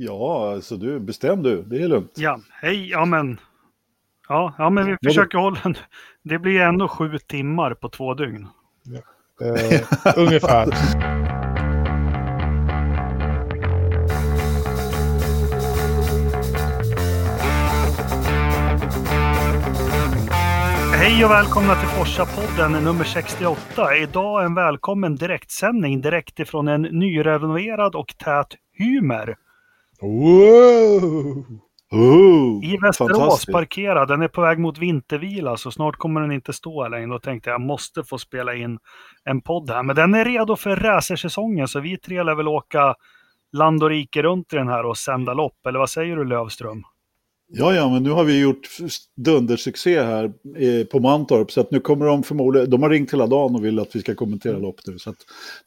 Ja, alltså du, bestäm du, det är lugnt. Ja, hej, ja men. Ja, ja men vi försöker hålla en... Det blir ändå sju timmar på två dygn. Eh, ungefär. Hej och välkomna till Forsa-podden nummer 68. Idag en välkommen direktsändning direkt ifrån en nyrenoverad och tät Hymer. Wow! Oh, I Västerås parkerad. Den är på väg mot vintervila så snart kommer den inte stå här längre. Då tänkte jag jag måste få spela in en podd här. Men den är redo för racersäsongen så vi tre lär väl åka land och rike runt i den här och sända lopp. Eller vad säger du Lövström? Ja, ja, men nu har vi gjort dundersuccé här eh, på Mantorp. Så att nu kommer de förmodligen, de har ringt hela dagen och vill att vi ska kommentera lopp nu. Så att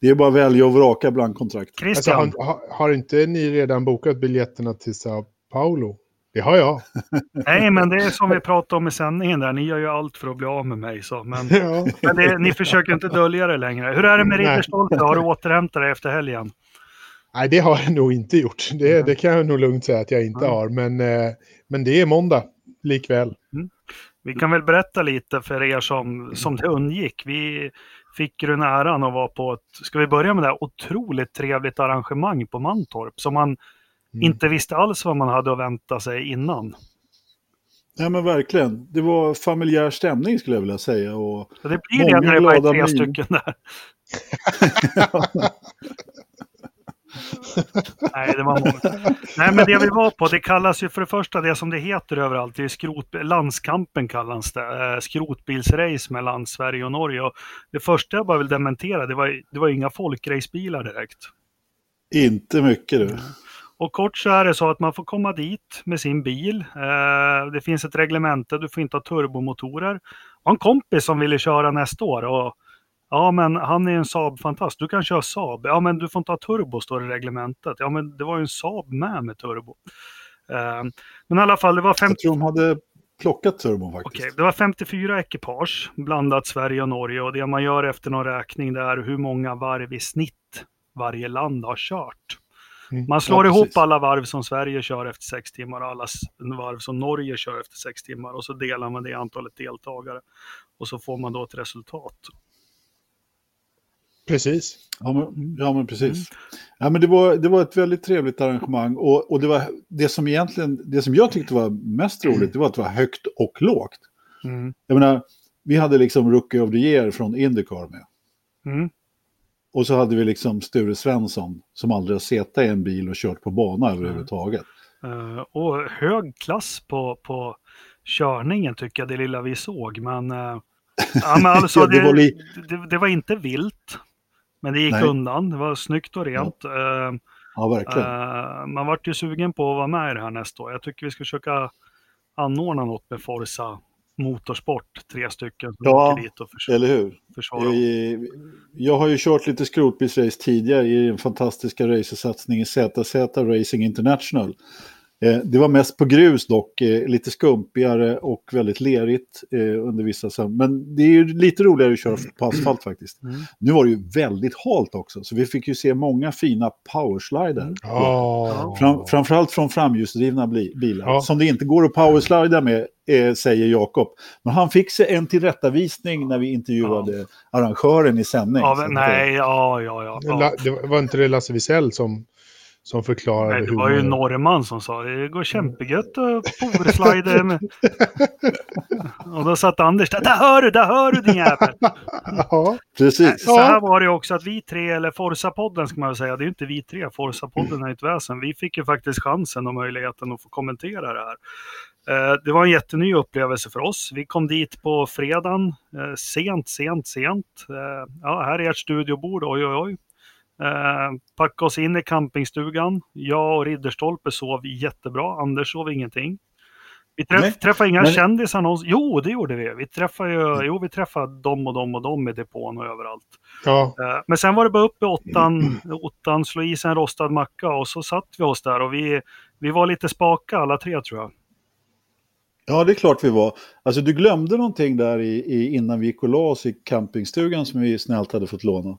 det är bara att välja och vraka bland kontrakt. Alltså, Christian, har, har- har inte ni redan bokat biljetterna till Sao Paulo? Det har jag. nej men det är som vi pratade om i sändningen där. Ni gör ju allt för att bli av med mig. Så. Men, Ja. men det, ni försöker inte dölja det längre. Hur är det med. Ridderstolpe? Har du återhämtat dig efter helgen? Nej, det har jag nog inte gjort. Det, det kan jag nog lugnt säga att jag inte Mm. har. Men, eh, men det är måndag likväl. Vi kan väl berätta lite för er som, som det undgick. Vi fick ju den äran att vara på ett, ska vi börja med det här otroligt trevligt arrangemang på Mantorp som man Mm. inte visste alls vad man hade att vänta sig innan. Ja, men verkligen. Det var familjär stämning skulle jag vilja säga. Och det blir det när det bara är tre min. stycken där. Nej, det var många. Nej, men det vi var på, det kallas ju för det första det som det heter överallt, det är skrot, landskampen kallas det, eh, skrotbilsrace mellan Sverige och Norge. Och det första jag bara vill dementera, det var, det var inga folkracebilar direkt. inte mycket du. Och kort så är det så att man får komma dit med sin bil. Eh, det finns ett reglemente, du får inte ha turbomotorer. Jag har en kompis som ville köra nästa år och ja, men han är en Saab-fantast. Du kan köra Saab. Ja, men du får inte ha turbo, står det i reglementet. Ja, men det var ju en Saab med med turbo. Eh, men i alla fall, det var 50 Jag tror de hade plockat turbon faktiskt. Okej, det var 54 ekipage, blandat Sverige och Norge. Och det man gör efter någon räkning det är hur många varv i snitt varje land har kört. Mm. Man slår Ja, ihop alla varv som Sverige kör efter sex timmar och alla varv som Norge kör efter sex timmar. Och så delar man det i antalet deltagare. Och så får man då ett resultat. Precis. Ja, men, ja, men precis. Ja, men det, var, det var ett väldigt trevligt arrangemang. Och, och det, var, det som egentligen, det som jag tyckte var mest roligt, det var att det var högt och lågt. Mm. Jag menar, vi hade liksom Rookie of the Year från Indycar med. Mm. Och så hade vi liksom Sture Svensson som aldrig har suttit i en bil och kört på bana överhuvudtaget. Eh, och hög klass på, på körningen tycker jag, det lilla vi såg. Men, eh, ja, men alltså, Ja, det, var li- det, det var inte vilt. Men det gick Nej. undan. Det var snyggt och rent. Eh, Ja, verkligen. Eh, man vart ju sugen på att vara med i det här nästa år. Jag tycker vi ska försöka anordna något med Forza Motorsport, tre stycken Ja, Eller hur? Eh, Jag har ju kört lite skrotbilsrace tidigare i den fantastiska racersatsningen ZZ Racing International. Eh, Det var mest på grus dock, eh, lite skumpigare och väldigt lerigt eh, under vissa sam- Men det är ju lite roligare att köra på asfalt faktiskt. Mm. Nu var det ju väldigt halt också, så vi fick ju se många fina powerslider. Ja. Fram, framförallt från framhjulsdrivna bli- bilar. Ja. Som det inte går att powerslida med, säger Jakob. Men han fick sig en tillrättavisning när vi intervjuade arrangören i sändning. Nej, ja, ja, ja. Det var var inte det Lasse Wisell som, som förklarade Nej, det hur var ju man- norrman som sa det går kämpegött att powerslider. med-" och då satt Anders där, där hör du, där hör du din jävel. Ja, Precis. Så här var det också att vi tre, eller Forza-podden ska man väl säga, det är ju inte vi tre, Forza-podden är ett väsen. Vi fick ju faktiskt chansen och möjligheten att få kommentera det här. Eh, Det var en jätteny upplevelse för oss. Vi kom dit på fredagen, eh, sent, sent, sent. Eh, Ja, här är ert studiobord, oj, oj, oj. Eh, Packa oss in i campingstugan. Jag och Ridderstolpe sov jättebra, Anders sov ingenting. Vi träff, Nej, träffade inga men- kändisar någonstans. Jo, det gjorde vi. Vi träffade ju, jo, vi träffade dem och dem och dem i depån och överallt. ja. Eh, Men sen var det bara upp i åttan, åttan, slå i sig en rostad macka och så satt vi oss där och vi, vi var lite spaka alla tre tror jag. Ja, det är klart vi var. Alltså du glömde någonting där i, i, innan vi gick och la oss i campingstugan som vi snällt hade fått låna.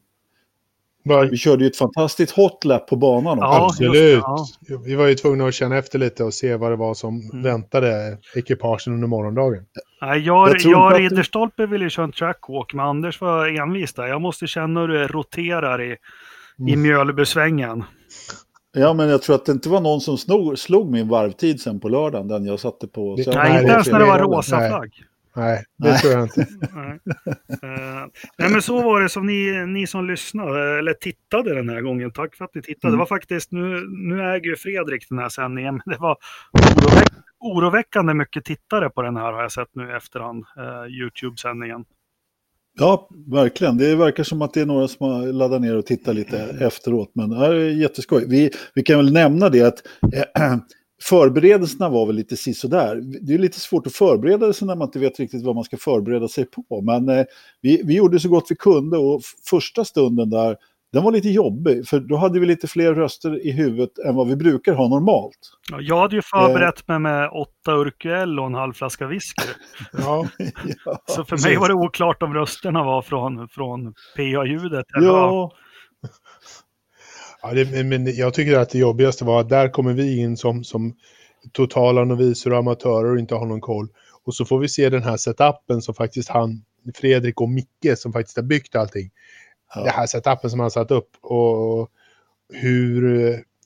Var, Vi körde ju ett fantastiskt hotlap på banan. Ja, absolut. ja. Vi var ju tvungna att känna efter lite och se vad det var som Mm. väntade ekipagen under morgondagen. Nej, jag, Jag Ridderstolpe ville ju köra en trackwalk, men Anders var envis där. Jag måste känna hur det roterar i, i Mm. Mjölbysvängen. Ja, men jag tror att det inte var någon som slog, slog min varvtid sen på lördagen, den jag satte på. Det- Nej, inte det- ens när det var rosa nej. flagg. Nej, det Nej. tror jag inte. Nej. Eh, nej, men så var det som ni, ni som lyssnade, eller tittade den här gången. Tack för att ni tittade. Mm. Det var faktiskt, nu, nu äger ju Fredrik den här sändningen, men det var oroväck, oroväckande mycket tittare på den här har jag sett nu i efterhand, eh, YouTube-sändningen. Ja, verkligen. Det verkar som att det är några som har laddat ner och tittat lite efteråt. Men det här är jätteskoj. Vi, vi kan väl nämna det att eh, förberedelserna var väl lite sisådär. Det är lite svårt att förbereda sig när man inte vet riktigt vad man ska förbereda sig på. Men eh, vi, vi gjorde så gott vi kunde och första stunden där, den var lite jobbig. För då hade vi lite fler röster i huvudet än vad vi brukar ha normalt. Ja, Jag hade ju förberett mig med åtta Urquell och en halv flaska whisky. Ja, Ja, Så för mig var det oklart om rösterna var från, från PA-ljudet. ja, ja det, men jag tycker att det jobbigaste var att där kommer vi in som, som totala noviser och amatörer och inte har någon koll. Och så får vi se den här setupen som faktiskt han, Fredrik och Micke som faktiskt har byggt allting. Ja. Det här setupen som han satt upp och hur,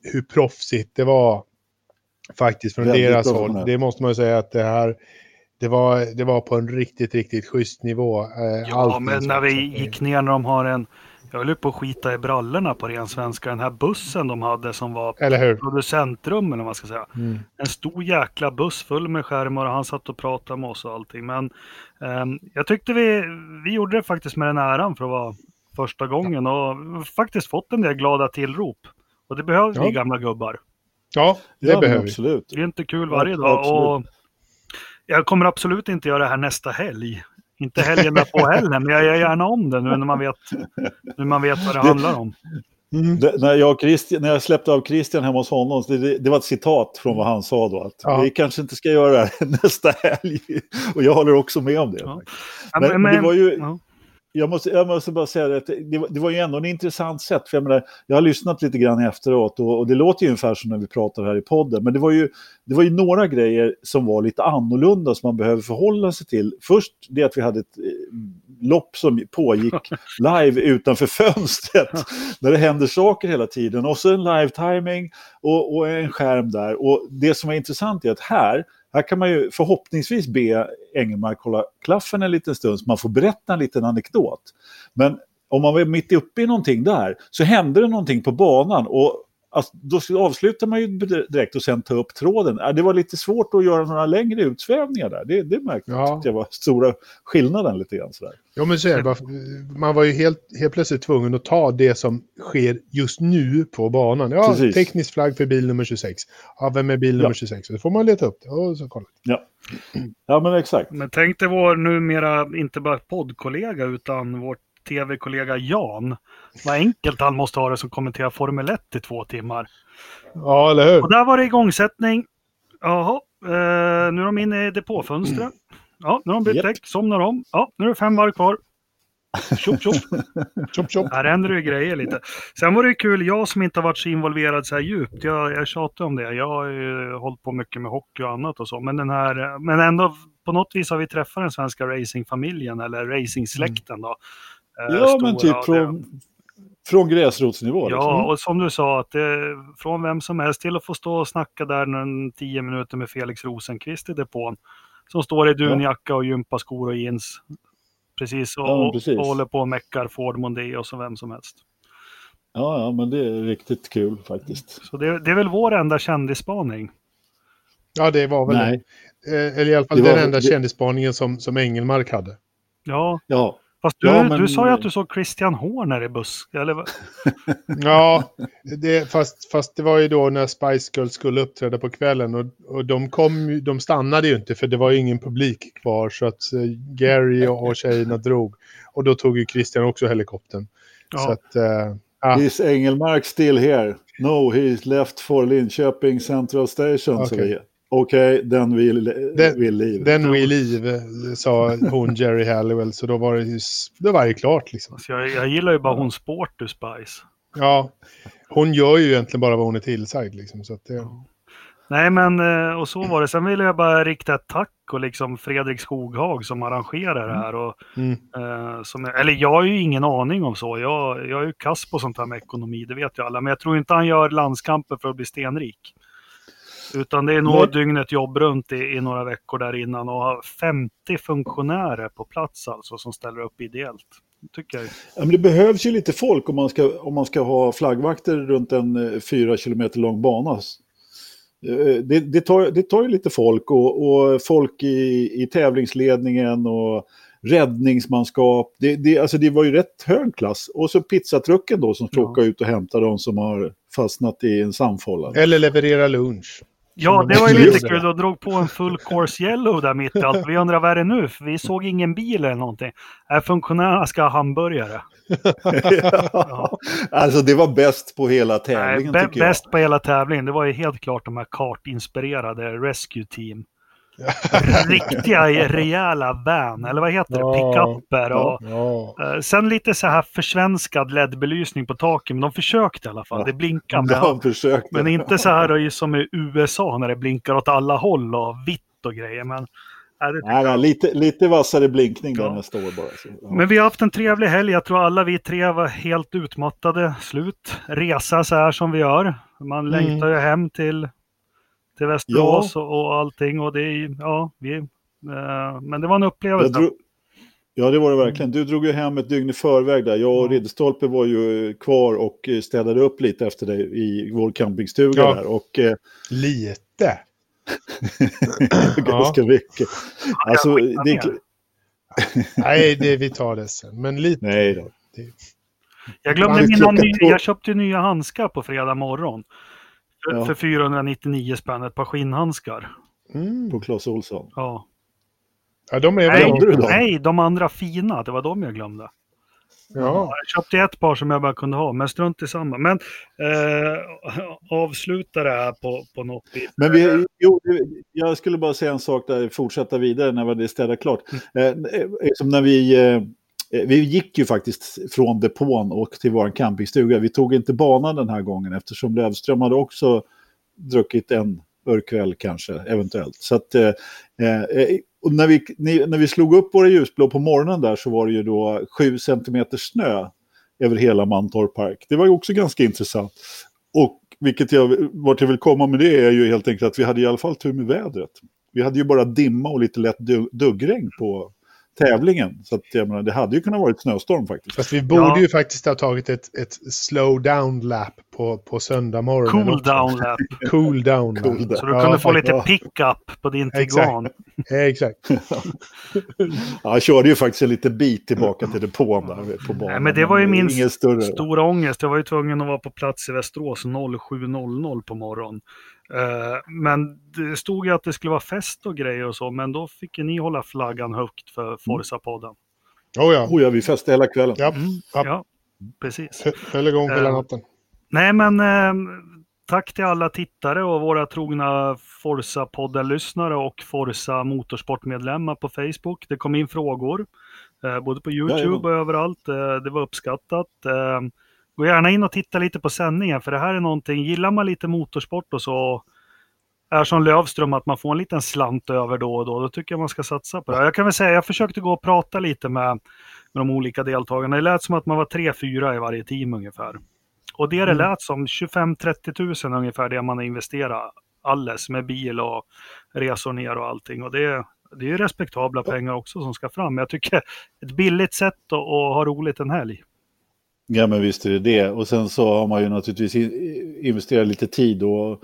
hur proffsigt det var faktiskt från Väldigt deras håll. Det måste man ju säga att det här det var, det var på en riktigt, riktigt schysst nivå. eh, Ja, men när vi gick ner när de har en... Jag höll ju på att skita i brallorna på ren svenska. Den här bussen de hade som var Eller hur? producentrum eller vad man ska säga. Mm. En stor jäkla buss full med skärmar och han satt och pratade med oss och allting. Men ehm, jag tyckte vi, vi gjorde det faktiskt med den äran för att vara första gången och faktiskt fått en del glada tillrop. Och det behöver vi Ja. gamla gubbar. Ja, det ja behöver vi. absolut. Det är inte kul varje dag. Och jag kommer absolut inte göra det här nästa helg. Inte helgen därpå heller, men jag gör gärna om det nu när man vet, när man vet vad det handlar om. Mm. Det, när, jag Christian, när jag släppte av Christian hemma hos honom, så det, det var ett citat från vad han sa då. Att Ja. Vi kanske inte ska göra det här nästa helg. Och jag håller också med om det. Ja. Ja, Men, men det var ju, ja. Jag, måste, jag måste bara säga att det, var- det var ju ändå en intressant sätt. För jag, menar, jag har lyssnat lite grann efteråt och, och det låter ju ungefär som när vi pratar här i podden. Men det var, ju, det var ju några grejer som var lite annorlunda som man behöver förhålla sig till. Först det att vi hade ett eh, lopp som pågick live utanför fönstret. Där det händer saker hela tiden. Och så en live-timing och, och en skärm där. Och det som är intressant är att här, här kan man ju förhoppningsvis be Engelmark hålla klaffen en liten stund så man får berätta en liten anekdot. Men om man var mitt uppe i någonting där så hände det någonting på banan och alltså, då avslutar man ju direkt och sen ta upp tråden. Ja, Det var lite svårt att göra några längre utsvävningar där. Det, det märkte Ja. jag var stora skillnaden lite grann. Sådär. Ja, men så är det. Man var ju helt, helt plötsligt tvungen att ta det som sker just nu på banan. Ja, Precis. teknisk flagg för bil nummer 26. Ja, vem är bil nummer Ja. 26? Så får man leta upp det och så kolla. Ja men exakt. Men tänk dig vår numera, inte bara poddkollega, utan vår tv-kollega Jan. Vad enkelt han måste ha det som kommenterar Formel 1 i två timmar. Ja, eller hur? Och där var det igångsättning. Jaha, eh, nu är de inne i depåfönstret. Ja, nu har de bytt Japp. däck, somnar om. Ja, nu är det fem varv kvar. Tjopp, tjopp. Chop, chop. Här händer det ju grejer lite. Sen var det ju kul, jag som inte har varit så involverad så här djupt. Jag, jag tjatar om det. Jag har ju hållit på mycket med hockey och annat och så. Men, den här, men ändå, på något vis har vi träffat den svenska racingfamiljen eller racingsläkten då. Eh, Ja men typ från, från gräsrotsnivå. liksom. Ja, och som du sa, att det, från vem som helst till att få stå och snacka där en tio minuter med Felix Rosenqvist i depån. Som står i dunjacka och gympaskor och jeans. Precis, och, Ja, precis. och håller på och meckar Ford Mondeo som vem som helst. Ja, ja, men det är riktigt kul faktiskt. Så det, det är väl vår enda kändisspaning. Ja, det var väl Nej, det. Eh, Eller i alla fall Det var- den enda det- kändisspaningen som, som Engelmark hade. Ja, ja. Fast du, Ja, men- du sa ju att du såg Christian Horner i buss. Eller? Ja, det, fast, fast det var ju då när Spice Girls skulle uppträda på kvällen och, och de, kom, de stannade ju inte för det var ju ingen publik kvar så att eh, Gary och, och tjejerna drog. Och då tog ju Christian också helikoptern. Så ja. att, eh, ja, Is Engelmark still here? No, he's left for Linköping Central Station. Så Okej. okej, den vill, Den- vill liv. Den We Leave, sa hon Jerry Halliwell, så då var det ju, då var det klart liksom. Alltså jag, jag gillar ju bara hon Sporty Spice. Ja, hon gör ju egentligen bara vad hon är tillsagd liksom. Så att det, Nej men, eh, och så var det. Sen vill jag bara rikta ett tack och liksom Fredrik Skoghag som arrangerar det här. Och, mm. eh, som, eller jag har ju ingen aning om så. Jag, jag är ju kass på sånt här med ekonomi, det vet ju alla. Men jag tror inte han gör landskamper för att bli stenrik. Utan det är nog Nej. dygnet jobb runt i, i några veckor där innan och har 50 funktionärer på plats alltså som ställer upp ideellt. Det Tycker jag. Ja, men det behövs ju lite folk om man ska, om man ska ha flaggvakter runt en eh, fyra kilometer lång bana. Eh, Det, det, tar, det tar ju lite folk och, och folk i, i tävlingsledningen och räddningsmanskap. Det, det, alltså det var ju rätt hög klass. Och så pizzatrucken då som ska Ja. åka ut och hämta de som har fastnat i en sandfålla. Eller leverera lunch. Ja, det var ju lite kul. Då drog på en full course yellow där mitt i allt. Vi undrar vad är det nu? För vi såg ingen bil eller någonting. Är funktionärerna ska ha hamburgare. ja. Alltså det var bäst på hela tävlingen bä- tycker jag. bäst på hela tävlingen. Det var ju helt klart de här kartinspirerade rescue team. Riktiga rejäla van, eller vad heter det? Ja. Pickuper och... Ja. eh, Sen lite så här försvenskad LED-belysning på taken, men de försökte i alla fall. Ja. Det blinkar. Men, De försökte. men inte så här som i USA när det blinkar åt alla håll och vitt och grejer. Men, det Nej, nej, lite, lite vassare blinkning där Ja. nästa år bara. Så, ja. Men vi har haft en trevlig helg. Jag tror alla vi tre var helt utmattade. Slut. Resa så här som vi gör. Man Mm. längtar ju hem till, till Västerås och, och allting. Och det är ja, vi, eh, men det var en upplevelse. Drog, ja, det var det verkligen. Du drog ju hem ett dygn i förväg där. Jag och Ja. Ridderstolpe var ju kvar och eh, städade upp lite efter dig i vår campingstuga Ja. där. Och eh, Lite. ganska mycket. Alltså, det. Nej, det, vi tar det sen. Men lite. nej då. Jag glömde mina klockan ny, två. Jag köpte nya handskar på fredag morgon. För, Ja. för 499 spänn, ett par skinnhandskar. Mm. På Clas Ohlson. Ja. Ja, de är Nej, du nej, de andra fina, det var de jag glömde. Ja. Jag köpte ett par som jag bara kunde ha, men strunt i samma. Men eh, avsluta det här på, på något vis. Men vi, jo, jag skulle bara säga en sak där, fortsätta vidare när det städat klart. Mm. Eh, som när vi, eh, Eh, vi gick ju faktiskt från depån och till vår campingstuga. Vi tog inte banan den här gången eftersom Lövström hade också druckit en örkväll kanske, eventuellt. Så att, eh, eh och när, vi, när vi slog upp våra ljusblå på morgonen där så var det ju då 7 centimeter snö över hela Mantorp Park. Det var ju också ganska intressant. Och vilket jag, vart jag vill komma med det är ju helt enkelt att vi hade i alla fall tur med vädret. Vi hade ju bara dimma och lite lätt duggregn på tävlingen. Så att jag menar, det hade ju kunnat vara ett snöstorm faktiskt. Fast vi borde Ja. ju faktiskt ha tagit ett, ett slow down lap på, på söndag morgon. Cool down lap. Cool down. lap. Cool down. Så du Ja, kunde få faktiskt. lite pick-up på din. Tiguan. Ja, exakt. Ja, jag körde ju faktiskt en liten bit tillbaka till depån där på banan. Nej, men det var ju min. Stora ångest. Jag var ju tvungen att vara på plats i Västerås 07.00 på morgonen. Eh, men det stod ju att det skulle vara fest och grejer och så, men då fick ju ni hålla flaggan högt för Forza-podden. Oh, ja. Oh ja, vi festade hela kvällen. Ja, Mm, ja. ja, precis. Hö- höll igång hela Eh, natten. Nej, men eh, tack till alla tittare och våra trogna Forza-podden-lyssnare och Forza Motorsport-medlemmar på Facebook. Det kom in frågor, eh, både på YouTube och överallt. Det var uppskattat. Gå gärna in och titta lite på sändningen, för det här är någonting, gillar man lite motorsport och så, är som Lövström att man får en liten slant över då och då, då tycker jag man ska satsa på det. Jag kan väl säga, jag försökte gå och prata lite med, med de olika deltagarna. Det lät som att man var tre, fyra i varje team ungefär. Och det det Mm. lät som 25-30 tusen ungefär det man har investerat alldeles med bil och resor ner och allting. Och det, det är ju respektabla pengar också som ska fram. Jag tycker ett billigt sätt att, att ha roligt en helg. Ja, men visst är det det. Och sen så har man ju naturligtvis investerat lite tid och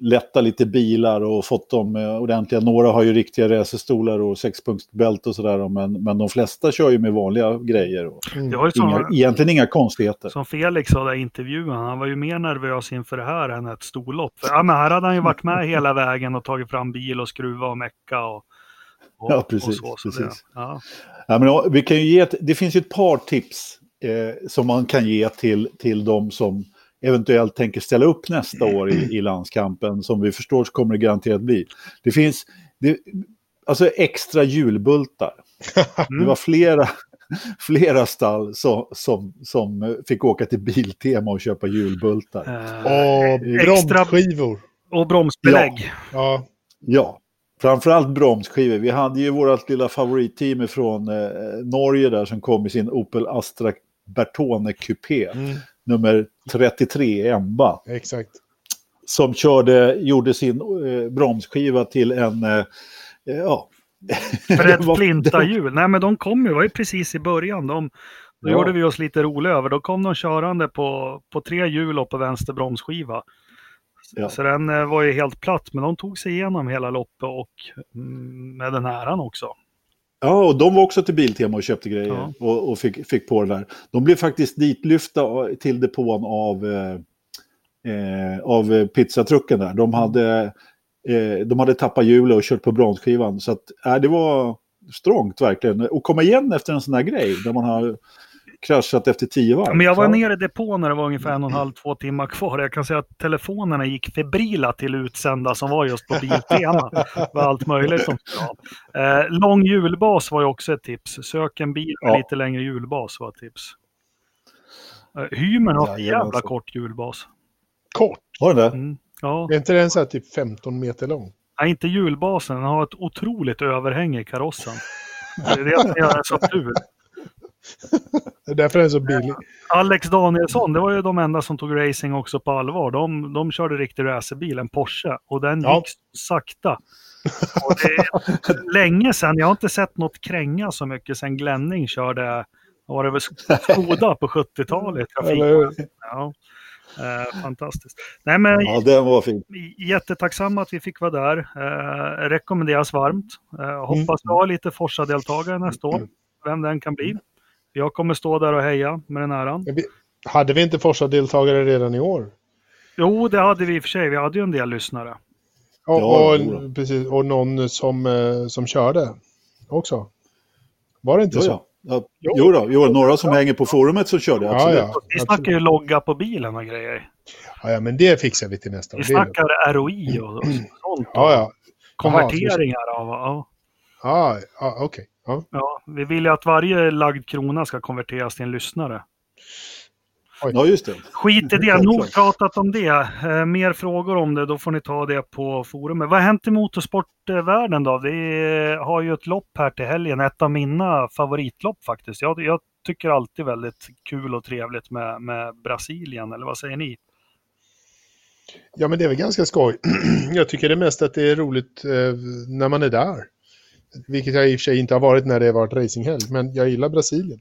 lättat lite bilar och fått dem eh, ordentliga. Några har ju riktiga racerstolar och sexpunktsbälte och sådär. Men, men de flesta kör ju med vanliga grejer. Och Mm. Det var ju inga, som, egentligen inga konstigheter. som Felix sa i intervjun, han var ju mer nervös inför det här än ett storlopp. För, ja, men här hade han ju varit med hela vägen och tagit fram bil och skruva och mecka och, och, Ja, precis, och så. så precis. Det, ja. Ja, men, vi kan ju ge ett, det finns ju ett par tips eh, som man kan ge till, till de som eventuellt tänker ställa upp nästa år i, i landskampen, som vi förstår så kommer det garanterat bli. Det finns det, alltså extra julbultar. Det var flera, flera stall som, som, som fick åka till Biltema och köpa julbultar. Eh, Och bromsskivor. och bromsbelägg. Ja. Ja, framförallt bromsskivor. Vi hade ju vårt lilla favoritteam från eh, Norge där som kom i sin Opel Astra Bertone Coupé, Mm, nummer 33 Emba, exakt. som körde, gjorde sin eh, bromsskiva till en, eh, ja, För ett flinta-hjul. Nej men de kom ju, var ju precis i början. De, då Ja. gjorde vi oss lite roliga över. Då kom de körande på, på tre hjul och på vänster bromsskiva. Ja. Så den eh, var ju helt platt, men de tog sig igenom hela loppet och mm, med den äran också. Ja, och de var också till Biltema och köpte grejer Ja. och, och fick, fick på det där. De blev faktiskt ditlyfta till depån av, eh, eh, av pizzatrucken där. De hade, eh, de hade tappat hjulet och kört på bromsskivan. Så att, eh, det var strångt verkligen. Och komma igen efter en sån här grej, där man har kraschat efter tio varv. Men jag var Så- nere i depån när det var ungefär en och en halv, två timmar kvar. Jag kan säga att telefonerna gick febrila till utsända som var just på Biltema. Det var allt möjligt som eh, Lång hjulbas var ju också ett tips. Sök en bil med Ja. lite längre hjulbas var ett tips. Eh, Hymern har en Jajamensan. jävla kort hjulbas. Kort. Har den det? Mm. Ja, Är inte den så här typ 15 meter lång? nej, inte hjulbasen. Den har ett otroligt överhäng i karossen. Det är det som gör den så ful. Det är därför den är så billig. Alex Danielsson, det var ju de enda som tog racing också på allvar. De, de körde riktig racerbil, en Porsche, och den Ja. gick sakta. Och det är länge sedan, jag har inte sett något kränga så mycket sedan Glenning körde, var det väl Skoda på 70-talet i trafik. Eller hur? Ja. Eh, fantastiskt. Nej men Ja, den var fin. jättetacksamma att vi fick vara där. Eh, rekommenderas varmt. Eh, hoppas vi har lite Forsa-deltagare nästa år. Vem den kan bli. Jag kommer stå där och heja med den äran. Hade vi inte Forsa-deltagare redan i år? Jo, det hade vi i och för sig. Vi hade ju en del lyssnare. Och, Ja, och, jo precis, och någon som, eh, som körde också. Var det inte Jo, så? ja. Ja, jo, då, jo, några som hänger på forumet som körde, Ja, absolut. ja. Vi snackar ju logga på bilen och grejer. Ja, ja, men det fixar vi till nästa år. Vi snackar ROI och, och sånt. Ja, ja. Konverteringar av... Ja, Ja, ja okej. Ja. ja, vi vill ju att varje lagd krona ska konverteras till en lyssnare. Ja, just det. Skit i det, Självklart. nog pratat om det. Eh, mer frågor om det, då får ni ta det på forumet. Vad har hänt i motorsportvärlden då? Vi har ju ett lopp här till helgen, ett av mina favoritlopp faktiskt. Jag, jag tycker alltid väldigt kul och trevligt med, med Brasilien, eller vad säger ni? ja, men det är väl ganska skoj. Jag tycker det mest att det är roligt eh, när man är där. Vilket jag i och för sig inte har varit när det har varit racinghelg, men jag gillar Brasilien.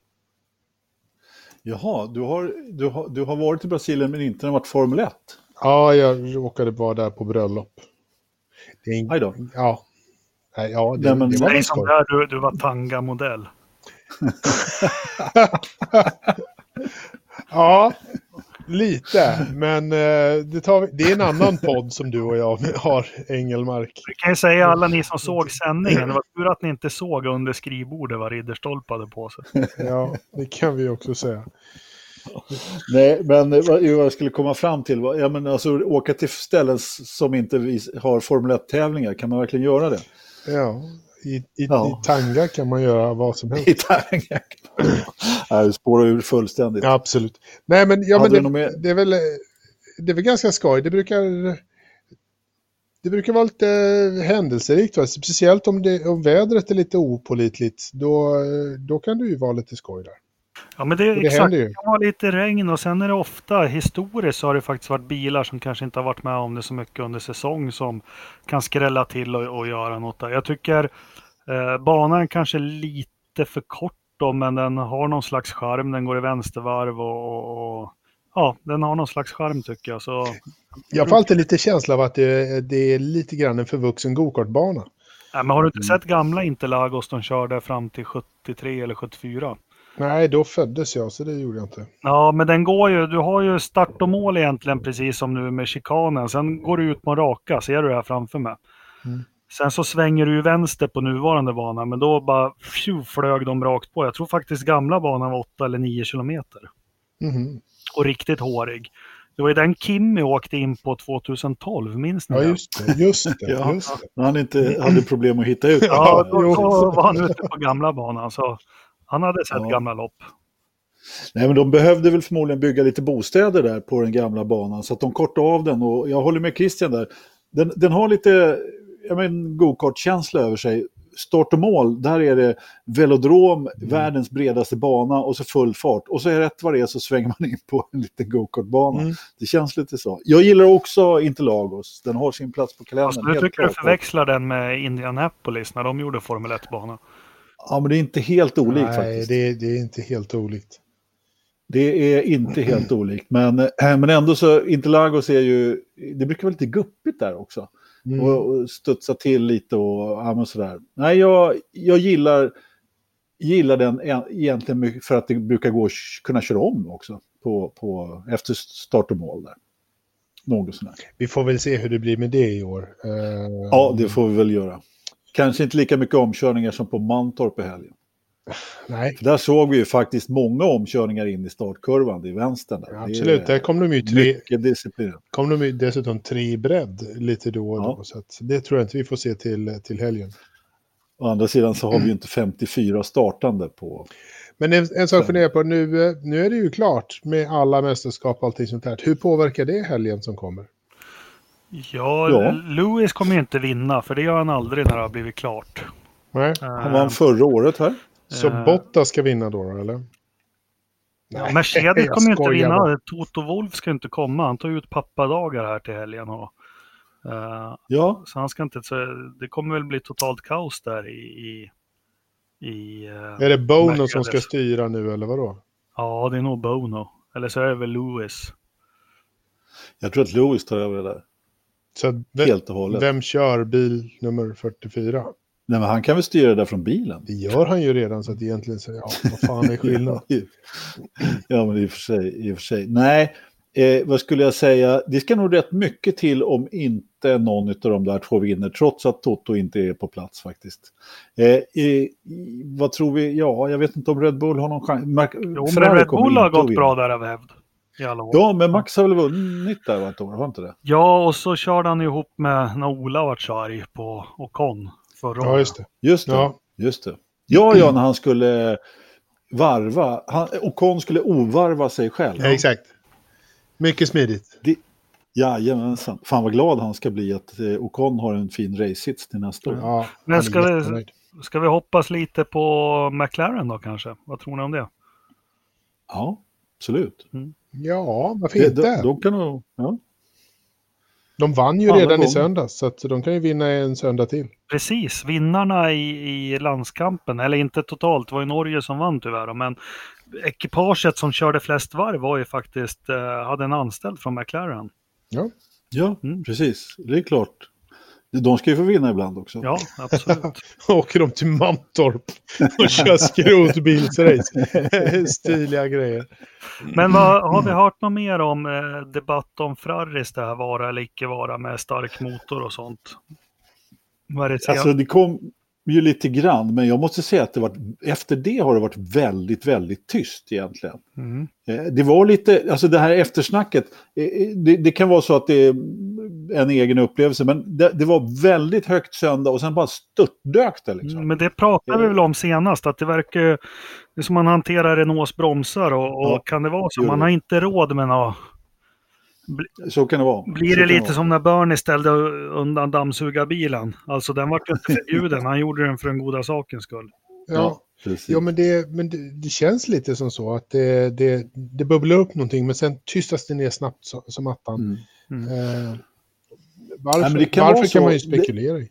Jaha, du har, du, har, du har varit i Brasilien men inte när det har varit Formel 1? Ja, jag råkade vara där på bröllop. Det är. Aj då. Ja. Nej, ja, det, Nej, men- det var Nej, som där du, du var tanga-modell. Ja, lite. Men eh, det, tar, det är en annan podd som du och jag har, Engelmark. Vi kan ju säga alla ni som såg sändningen, det var tur att ni inte såg under skrivbordet vad Ridderstolpe hade på sig. Ja, det kan vi också säga. Nej, men vad jag skulle komma fram till var, ja, men alltså, åka till ställen som inte har Formel 1-tävlingar, kan man verkligen göra det? Ja, i, i, Ja. i Tanga kan man göra vad som helst. I? Nej, det spårar ur fullständigt. Ja, absolut. Nej, men, ja, Hade men det, det, är väl, det är väl ganska skoj. Det brukar, det brukar vara lite händelserikt. Va? Speciellt om, det, om vädret är lite opolitligt. Då, då kan det ju vara lite skoj där. Ja, men det, det exakt. Det kan vara lite regn och sen är det ofta, historiskt så har det faktiskt varit bilar som kanske inte har varit med om det så mycket under säsong som kan skrälla till och, och göra något där. Jag tycker eh, banan är kanske lite för kort då, men den har någon slags charm. Den går i vänstervarv och, och, och ja, den har någon slags charm tycker jag. Så, Jag får alltid lite känsla av att det, det är lite grann en förvuxen gokartbana. ja, men har du inte Mm. sett gamla Interlagos de körde fram till 73 eller 74? Nej, då föddes jag, så det gjorde jag inte. Ja, men den går ju, du har ju start och mål egentligen precis som nu med chikanen. Sen går du ut på en raka, ser du det här framför mig? Mm. Sen så svänger du ju vänster på nuvarande bana, men då bara pju, flög de rakt på. Jag tror faktiskt gamla banan var 8 eller 9 kilometer. Mhm. Och riktigt hårig. Det var ju den Kimmy åkte in på 2012, minns ni Ja, det? just det. Just det, Ja. just det. Han inte hade problem att hitta ut. Ja, då, då var han ute på gamla banan. Så han hade sett Ja. gamla lopp. Nej, men de behövde väl förmodligen bygga lite bostäder där på den gamla banan så att de kortade av den och jag håller med Christian där. Den, den har lite jag go-kart-känsla över sig. Start och mål, där är det velodrom, världens bredaste bana och så full fart. Och så är rätt vad det är så svänger man in på en liten go-kart-bana. Mm. Det känns lite så. Jag gillar också Interlagos, den har sin plats på kalendern. Nu helt tycker jag klart. förväxlar den med Indianapolis när de gjorde Formel 1-bana. Ja, men det är inte helt olikt Nej, faktiskt. det, det är inte helt olikt. Det är inte helt olikt, men, äh, men ändå så, Interlagos är ju, det brukar vara lite guppigt där också. Mm. Och, och studsa till lite och ja, sådär. Nej, jag, jag gillar, gillar den egentligen för att det brukar gå att kunna köra om också på, på, efter start och mål där. Något sådär. Vi får väl se hur det blir med det i år. Eh, Ja, det får vi väl göra. Kanske inte lika mycket omkörningar som på Mantorp i helgen. Nej, För där såg vi ju faktiskt många omkörningar in i startkurvan i vänstern. Där. Det är absolut. Där kom de ju tre, Mycket disciplin. kom de ju dessutom tre bredd lite då och då. Ja. Så det tror jag inte vi får se till, till helgen. Å andra sidan så har vi ju inte 54 startande på... Men en, en sak att fundera på, nu, eh, nu är det ju klart med alla mästerskap och allting sånt här. Hur påverkar det helgen som kommer? Ja, Ja. Lewis kommer ju inte vinna, för det gör han aldrig när det har blivit klart. Nej. Han vann förra året här. Så Eh. Bottas ska vinna då, eller? Ja, Mercedes kommer ju inte skojar bara. vinna. Toto Wolf ska inte komma. Han tar ut pappadagar här till helgen. Och, eh, Ja, så han ska inte... Så det kommer väl bli totalt kaos där i... i, i eh, Är det Bono som Mercedes. ska styra nu, eller vadå? Ja, det är nog Bono. Eller så är det väl Lewis. jag tror att Lewis tar över det där. Så vem, Helt och hållet. vem kör bil nummer 44? Nej, men han kan väl styra det där från bilen. Det gör han ju redan, så att egentligen så, ja, vad fan är skillnaden? Ja, men i och för sig. I och för sig. Nej, eh, vad skulle jag säga? Det ska nog rätt mycket till om inte någon av de där två vinner, trots att Toto inte är på plats faktiskt. Eh, i, vad tror vi? Ja, jag vet inte om Red Bull har någon chans. Mac, Jo, men Red Bull har gått bra där av hävd. I alla år. Ja, men Max har väl vunnit där va, ett år, har inte det? Ja, och så körde han ihop med när Ola vart så arg på Ocon förra Ja, just det. Just det. Ja. Just det. Ja, ja, när han skulle varva. Han, Ocon skulle ovarva sig själv. Ja, exakt. Mycket smidigt. Jajamensan. Fan vad glad han ska bli att eh, Ocon har en fin racehits till nästa år. Ja, Men ska vi-. Ska vi hoppas lite på McLaren då kanske? Vad tror ni om det? Ja, absolut. Ja, varför Det, inte? de, de kan nog... Ja. De vann ju Alla redan i gånger. söndags, så att de kan ju vinna en söndag till. Precis, vinnarna i, i landskampen, eller inte totalt, det var ju Norge som vann tyvärr, men ekipaget som körde flest varv var ju faktiskt, eh, hade en anställd från McLaren. Ja. ja, Mm. precis. Det är klart. De ska ju få vinna ibland också. Ja, absolut. Åker de till Mantorp och kör skrotbilsrace. Stiliga grejer. Men vad, har vi hört något mer om eh, debatt om Ferraris, det här vara eller icke vara med stark motor och sånt? Vad är det Alltså det kom ju lite grann, men jag måste säga att det var, efter det har det varit väldigt, väldigt tyst egentligen. Mm. Eh, Det var lite, alltså det här eftersnacket, eh, eh, det, det kan vara så att det är en egen upplevelse, men det, det var väldigt högt söndag och sen bara störtdök det liksom. Mm, Men det pratade vi väl om senast, att det verkar ju... Det är som man hanterar Renaults bromsar och, och Ja, kan det vara så? Man har inte råd med något. Så kan det vara. Blir det kan lite vara. som när Bernie ställde undan dammsugarbilen? Alltså den var inte förbjuden, han gjorde den för den goda sakens skull. Ja, Ja, precis. ja men, det, men det, det känns lite som så att det, det, det bubblar upp någonting men sen tystas det ner snabbt så, som attan. Mm. Eh, varför Nej, men det kan varför kan man ju Det- spekulera i.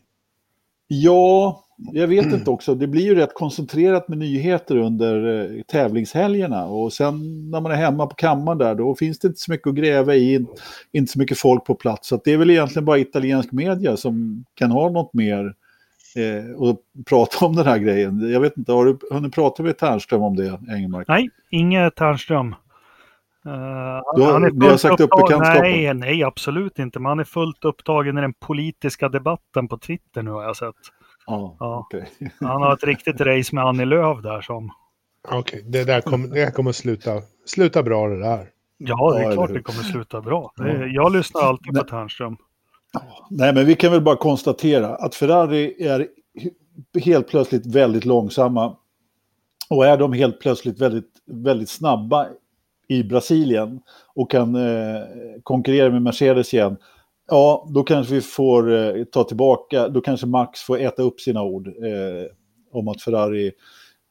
Ja, jag vet inte också. Det blir ju rätt koncentrerat med nyheter under eh, tävlingshelgerna. Och sen när man är hemma på kammaren där, då finns det inte så mycket att gräva i. Inte så mycket folk på plats. Så det är väl egentligen bara italiensk media som kan ha något mer eh, och prata om den här grejen. Jag vet inte, har du hunnit prata med Ternström om det, Engelmark? Nej, inget Ternström. Uh, Du har- ni har sagt upp bekantskapen? Nej, nej, absolut inte. Man är fullt upptagen i den politiska debatten på Twitter nu har jag sett. Ja, Ja. okej. Han har ett riktigt race med Annie Lööf där som... Okej, det där kommer det kommer sluta, sluta bra det där. Ja, det är Ja, klart det kommer sluta bra. Det är, jag lyssnar alltid på Ternström. Nej, men vi kan väl bara konstatera att Ferrari är helt plötsligt väldigt långsamma. Och är de helt plötsligt väldigt, väldigt snabba i Brasilien och kan eh, konkurrera med Mercedes igen, ja, då kanske vi får eh, ta tillbaka, då kanske Max får äta upp sina ord eh, om att Ferrari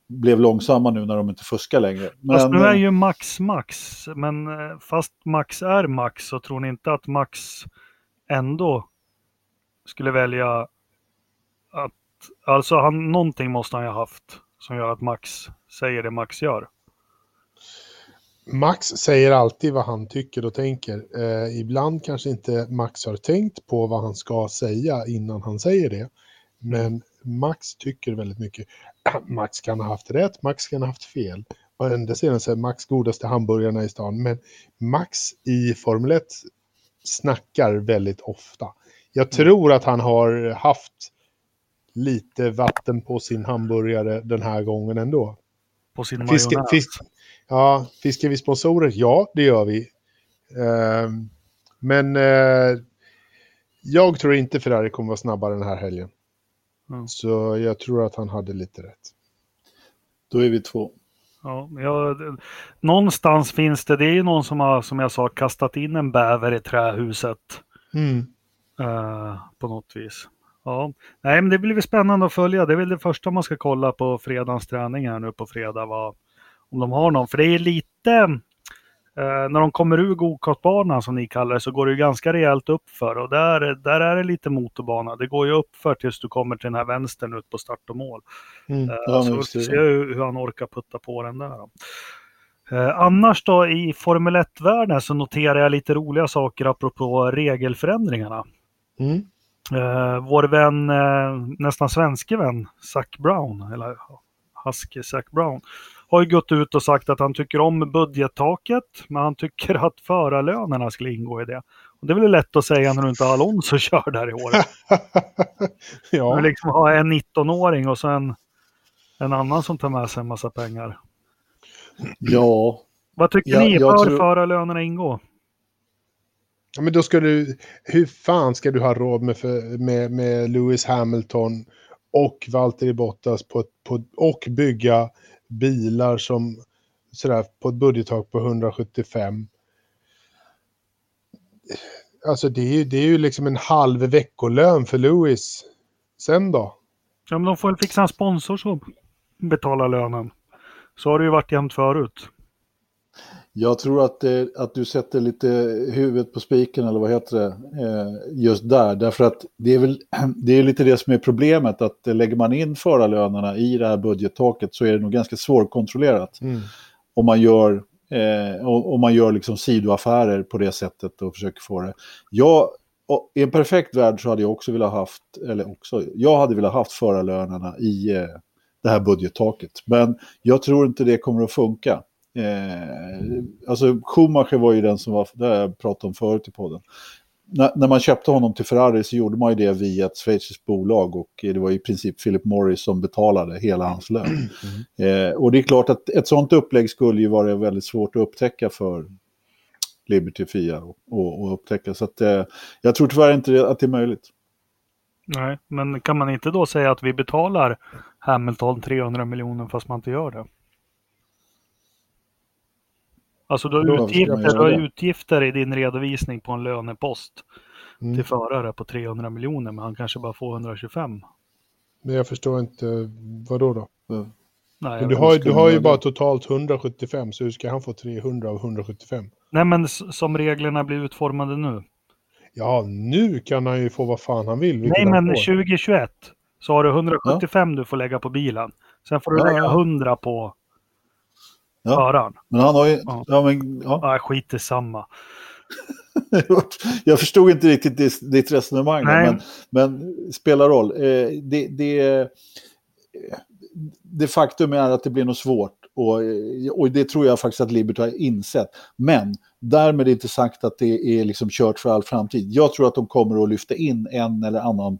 blev långsamma nu när de inte fuskar längre. Men, Fast nu är eh, ju Max Max, men eh, fast Max är Max så tror ni inte att Max ändå skulle välja att, alltså han, någonting måste han ju ha haft som gör att Max säger det Max gör. Max säger alltid vad han tycker och tänker. Eh, ibland kanske inte Max har tänkt på vad han ska säga innan han säger det. Men Max tycker väldigt mycket. Max kan ha haft rätt, Max kan ha haft fel. Och ända är Max godaste hamburgarna i stan. Men Max i Formel 1 snackar väldigt ofta. Jag tror att han har haft lite vatten på sin hamburgare den här gången ändå. På sin majonnäs. Ja, fiskar vi sponsorer? Ja, det gör vi. Ehm, men eh, jag tror inte Ferrari kommer vara snabbare den här helgen. Mm. Så jag tror att han hade lite rätt. Då är vi två. Ja, ja, det- någonstans finns det, det är ju någon som har, som jag sa, kastat in en bäver i trähuset. Mm. eh, på något vis. Ja, nej men det blir spännande att följa. Det är väl det första man ska kolla på fredagens träning här nu på fredag. Vad, om de har någon. För det är lite, eh, när de kommer ur gokartbanan som ni kallar det så går det ju ganska rejält uppför. Och där, där är det lite motorbana. Det går ju uppför tills du kommer till den här vänstern ut på start och mål. Mm. Eh, Ja, så vi får se hur, hur han orkar putta på den där. Då. Eh, annars då i Formel 1-världen så noterar jag lite roliga saker apropå regelförändringarna. Mm. Eh, vår vän, eh, nästan svenske vän, Zac Brown, eller Husky Zac Brown, har ju gått ut och sagt att han tycker om budgettaket, men han tycker att förarlönerna skulle ingå i det. Och det är väl lätt att säga när du inte har Alonso kör där i år. ja. Men liksom ha en 19-åring och så en, annan som tar med sig en massa pengar. Ja, Vad tycker Ja, ni? Bör tror- förarlönerna ingå? Ja, men då ska du, hur fan ska du ha råd med, för, med, med Lewis Hamilton och Valtteri Bottas på, ett- på, och bygga bilar som sådär på ett budgettak på 175? Alltså det är, ju, det är ju liksom en halv veckolön för Lewis. Sen då? Ja, men de får väl fixa en sponsor som betalar lönen. Så har det ju varit jämt förut. Jag tror att, eh, att du sätter lite huvudet på spiken eller vad heter det, eh, just där. Därför att det är väl det är lite det som är problemet att eh, lägger man in förarlönerna i det här budgettaket så är det nog ganska svårkontrollerat. Om man gör, eh, om man gör liksom sidoaffärer på det sättet och försöker få det. Jag, I en perfekt värld så hade jag också velat haft, eller också, jag hade velat haft förarlönerna i eh, det här budgettaket. Men jag tror inte det kommer att funka. Eh, alltså Schumacher var ju den som var, det jag pratat om förut i podden. När, när man köpte honom till Ferrari så gjorde man ju det via ett schweiziskt bolag och det var i princip Philip Morris som betalade hela hans lön. Eh, och det är klart att ett sånt upplägg skulle ju vara väldigt svårt att upptäcka för Liberty Fia och, och, och upptäcka. Så att, eh, jag tror tyvärr inte att det är möjligt. Nej, men kan man inte då säga att vi betalar Hamilton 300 miljoner fast man inte gör det? Alltså du har, utgifter, du har utgifter i din redovisning på en lönepost Mm. till förare på 300 miljoner men han kanske bara får 125. Men jag förstår inte, vad då? då? Nej, Men du har, du har ju bara totalt 175 så hur ska han få 300 av 175? Nej men som reglerna blir utformade nu. Ja, nu kan han ju få vad fan han vill. Nej men får. 2021 så har du 175 du får lägga på bilen. Sen får du Ja, lägga ja. 100 på Ja. föraren. Men han har ju... Ja. Ja. men, ja. Ja, skit i samma. jag förstod inte riktigt ditt, ditt resonemang, men, men spelar roll. Eh, det, det, det faktum är att det blir något svårt och, och det tror jag faktiskt att Liberty har insett. Men därmed inte sagt att det är liksom kört för all framtid. Jag tror att de kommer att lyfta in en eller annan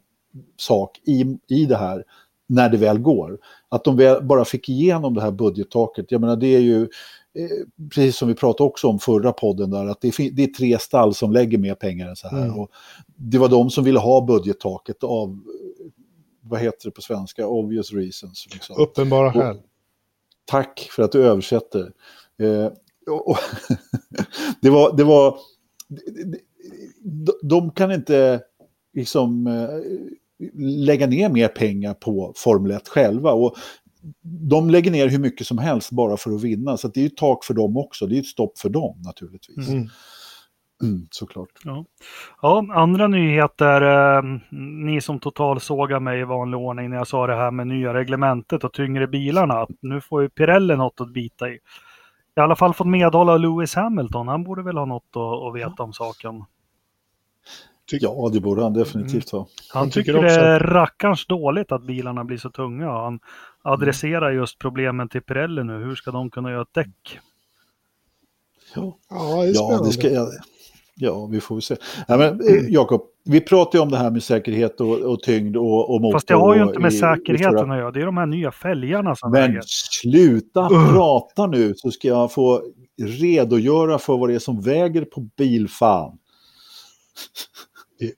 sak i, i det här när det väl går. Att de bara fick igenom det här budgettaket, jag menar det är ju eh, precis som vi pratade också om förra podden, där, att det är, det är tre stall som lägger mer pengar än så här. Mm. Och det var de som ville ha budgettaket av, vad heter det på svenska, obvious reasons. Liksom. Uppenbara skäl. Tack för att du översätter. Eh, och, och det var, det var, de, de kan inte liksom eh, lägga ner mer pengar på Formel 1 själva. Och de lägger ner hur mycket som helst bara för att vinna. Så det är ju ett tak för dem också. Det är ett stopp för dem naturligtvis. Mm. Mm, såklart. Ja. ja, andra nyheter. Eh, ni som totalsågar mig i vanlig ordning när jag sa det här med nya reglementet och tyngre bilarna. Nu får ju Pirelli något att bita i. I alla fall fått medhåll av Lewis Hamilton. Han borde väl ha något att, att veta om saken. Ja, det borde han definitivt ha. Han Han tycker tycker det också är rackarns dåligt att bilarna blir så tunga. Han adresserar just problemen till Pirelli nu. Hur ska de kunna göra ett däck? Ja, Ja, det är ja, spännande. det ska, ja, ja vi får väl se. Ja, men, eh, Jakob, vi pratar ju om det här med säkerhet och, och tyngd och, och motor. Fast det har ju inte med i- säkerheten att göra. Det är de här nya fälgarna som Men väger. sluta Ugh. prata nu så ska jag få redogöra för vad det är som väger på bilfan.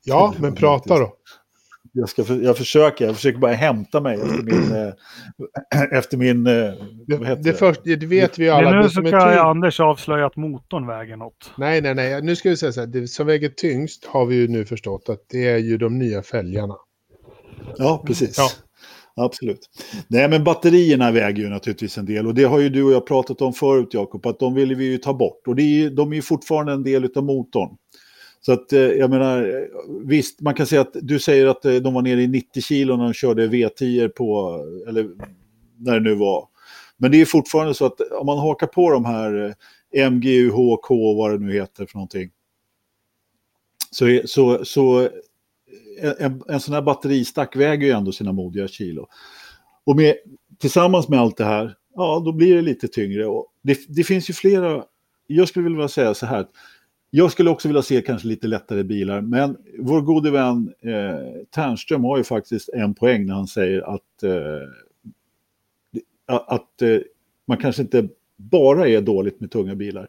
Ja, men prata då. Jag, ska, jag försöker, jag försöker bara hämta mig efter min... eh, efter min vad Det, heter det, först, det vet vi alla. nu Det så som är kan tyngst- Anders avslöja att motorn väger något. Nej, nej, nej. Nu ska vi säga så här. Det som väger tyngst har vi ju nu förstått att det är ju de nya fälgarna. Ja, precis. Ja. Absolut. Nej, men batterierna väger ju naturligtvis en del och det har ju du och jag pratat om förut, Jakob, att de vill vi ju ta bort och det är ju, de är ju fortfarande en del av motorn. Så att eh, jag menar, eh, visst, man kan säga att du säger att eh, de var nere i 90 kilo när de körde V10 på, eller när det nu var. Men det är fortfarande så att om man hakar på de här MGU, HK, vad det nu heter för någonting. Så, är- så, så en, en sån här batteristack väger ju ändå sina modiga kilo. Och med, tillsammans med allt det här, ja då blir det lite tyngre. Och det, det finns ju flera, jag skulle vilja säga så här, jag skulle också vilja se kanske lite lättare bilar, men vår gode vän eh, Ternström har ju faktiskt en poäng när han säger att, eh, att eh, man kanske inte bara är dåligt med tunga bilar.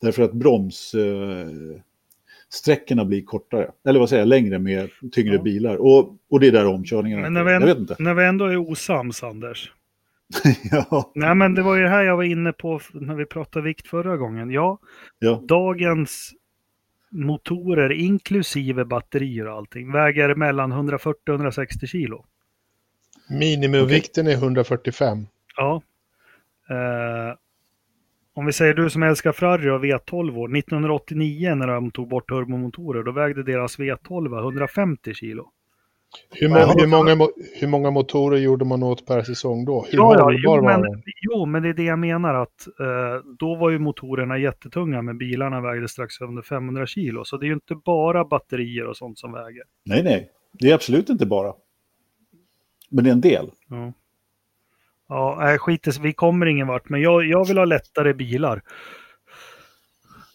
Därför att broms... Eh, sträckorna blir kortare, eller vad säger jag, längre med tyngre Ja. bilar. Och, och det är där omkörningarna Men när är. vi, Jag vet inte. när vi ändå är osams, Anders. ja, Nej, men det var ju det här jag var inne på när vi pratade vikt förra gången. Ja, ja. dagens motorer, inklusive batterier och allting, väger mellan 140 och 160 kilo. Minimumvikten är 145. Ja. Eh, om vi säger du som älskar Ferrari och V12 år, 1989 när de tog bort turbomotorer, då vägde deras V12 150 kilo. Hur, må, hur, många, hur många motorer gjorde man åt per säsong då? Hur Ja, ja jo, var men, jo, men det är det jag menar att eh, då var ju motorerna jättetunga, men bilarna vägde strax under 500 kilo. Så det är ju inte bara batterier och sånt som väger. Nej, nej. Det är absolut inte bara. Men det är en del. Ja, ja skit vi kommer ingen vart, men jag, jag vill ha lättare bilar.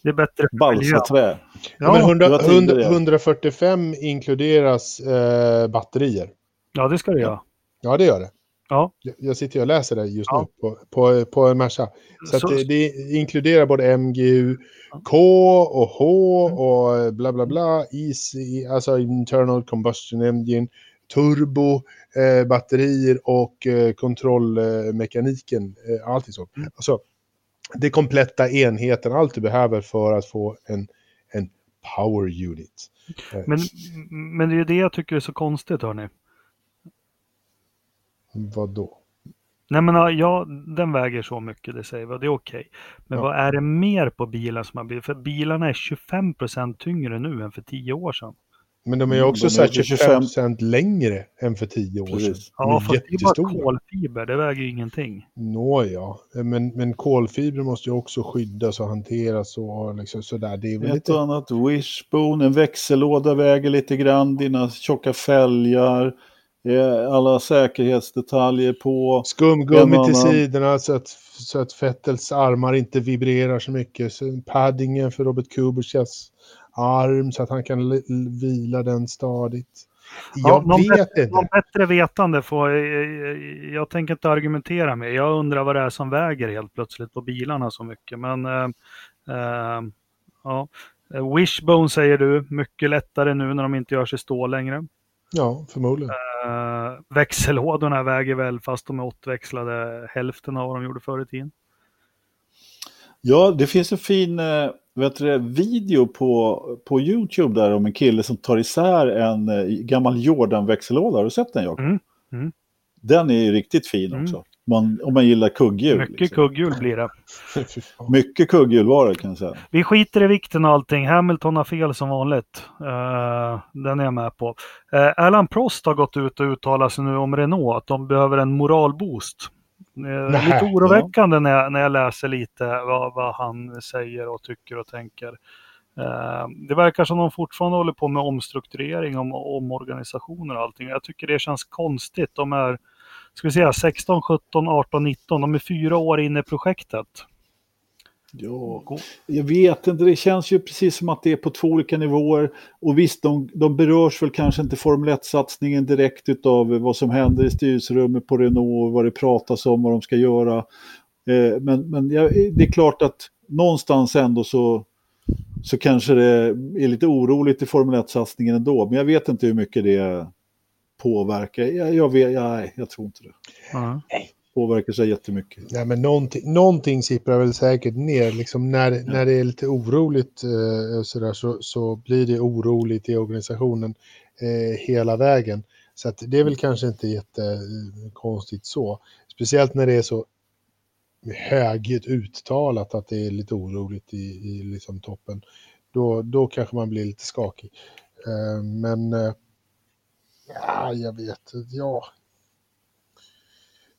Det är bättre för. Balsaträ. Ja, men Ja, 100, det var tidigare. 100, 145 inkluderas eh, batterier. ja, det ska det göra. Ja, det gör det. Ja. Jag- sitter och läser det just Ja. nu på, på, på en Merca. Så, att Så- det, det inkluderar både MGU, K och H och bla bla bla. EC, alltså internal combustion engine, turbo, eh, batterier och eh, kontrollmekaniken. Eh, allting så. Mm. Alltså, det kompletta enheten, allt du behöver för att få en, en power unit. Eh, Men, men det är ju det jag tycker är så konstigt, hörni. Vad då? Nej men ja, den väger så mycket, det säger vi, och det är okej. Men Ja. vad är det mer på bilen som har blivit? För bilarna är 25% tyngre nu än för 10 år sedan. Men de är ju Mm, också de är 25 procent längre än för 10 år sedan. Precis. De Ja, fast det är bara kolfiber, det väger ju ingenting. Nåja, men, men kolfiber måste ju också skyddas och hanteras och liksom sådär. Det är väl Ett lite... och annat wishbone, en växellåda väger lite grann, dina tjocka fälgar, eh, alla säkerhetsdetaljer på. Skumgummi till annan- sidorna så att, så att Fettels armar inte vibrerar så mycket. Så paddingen för Robert Kubichas arm så att han kan vila den stadigt. Jag ja, vet bättre, inte. Någon bättre vetande får jag, jag, tänker inte argumentera med. Jag undrar vad det är som väger helt plötsligt på bilarna så mycket. Men äh, äh, ja, Wishbone säger du, mycket lättare nu när de inte gör sig stå längre. Ja, förmodligen. Äh, växellådorna väger väl, fast de är åttväxlade, hälften av vad de gjorde förr i tiden. Ja, det finns en fin eh, vet du, video på, på YouTube där om en kille som tar isär en eh, gammal Jordan-växellåda. Har du sett den Jakob? Mm. Mm. Den är ju riktigt fin mm. också. Man, om man gillar kugghjul. Mycket liksom. kugghjul blir det. Mycket kugghjul var det kan jag säga. Vi skiter i vikten och allting. Hamilton har fel som vanligt. Uh, den är jag med på. Uh, Alan Prost har gått ut och uttalat sig nu om Renault. Att de behöver en moralboost. Uh, lite oroväckande ja. när, jag, när jag läser lite vad, vad han säger och tycker och tänker. Det verkar som de fortfarande håller på med omstrukturering, om, omorganisationer och allting. Jag tycker det känns konstigt. De är ska vi säga 16, 17, 18, 19. De är fyra år inne i projektet. Ja, jag vet inte, det känns ju precis som att det är på två olika nivåer. Och visst, de, de berörs väl kanske inte Formel 1-satsningen direkt av vad som händer i styrelserummet på Renault, vad det pratas om, vad de ska göra. Eh, men men ja, det är klart att någonstans ändå så, så kanske det är lite oroligt i Formel 1-satsningen ändå. Men jag vet inte hur mycket det påverkar. Jag, jag, vet, jag, jag tror inte det. Mm. Påverkar sig jättemycket. Nej, men någonting, någonting sipprar väl säkert ner. Liksom när, ja. när det är lite oroligt eh, sådär, så, så blir det oroligt i organisationen eh, hela vägen. Så att det är väl kanske inte jättekonstigt så. Speciellt när det är så högljutt uttalat att det är lite oroligt i, i liksom toppen. Då, då kanske man blir lite skakig. Eh, men eh, Ja, jag vet. Ja.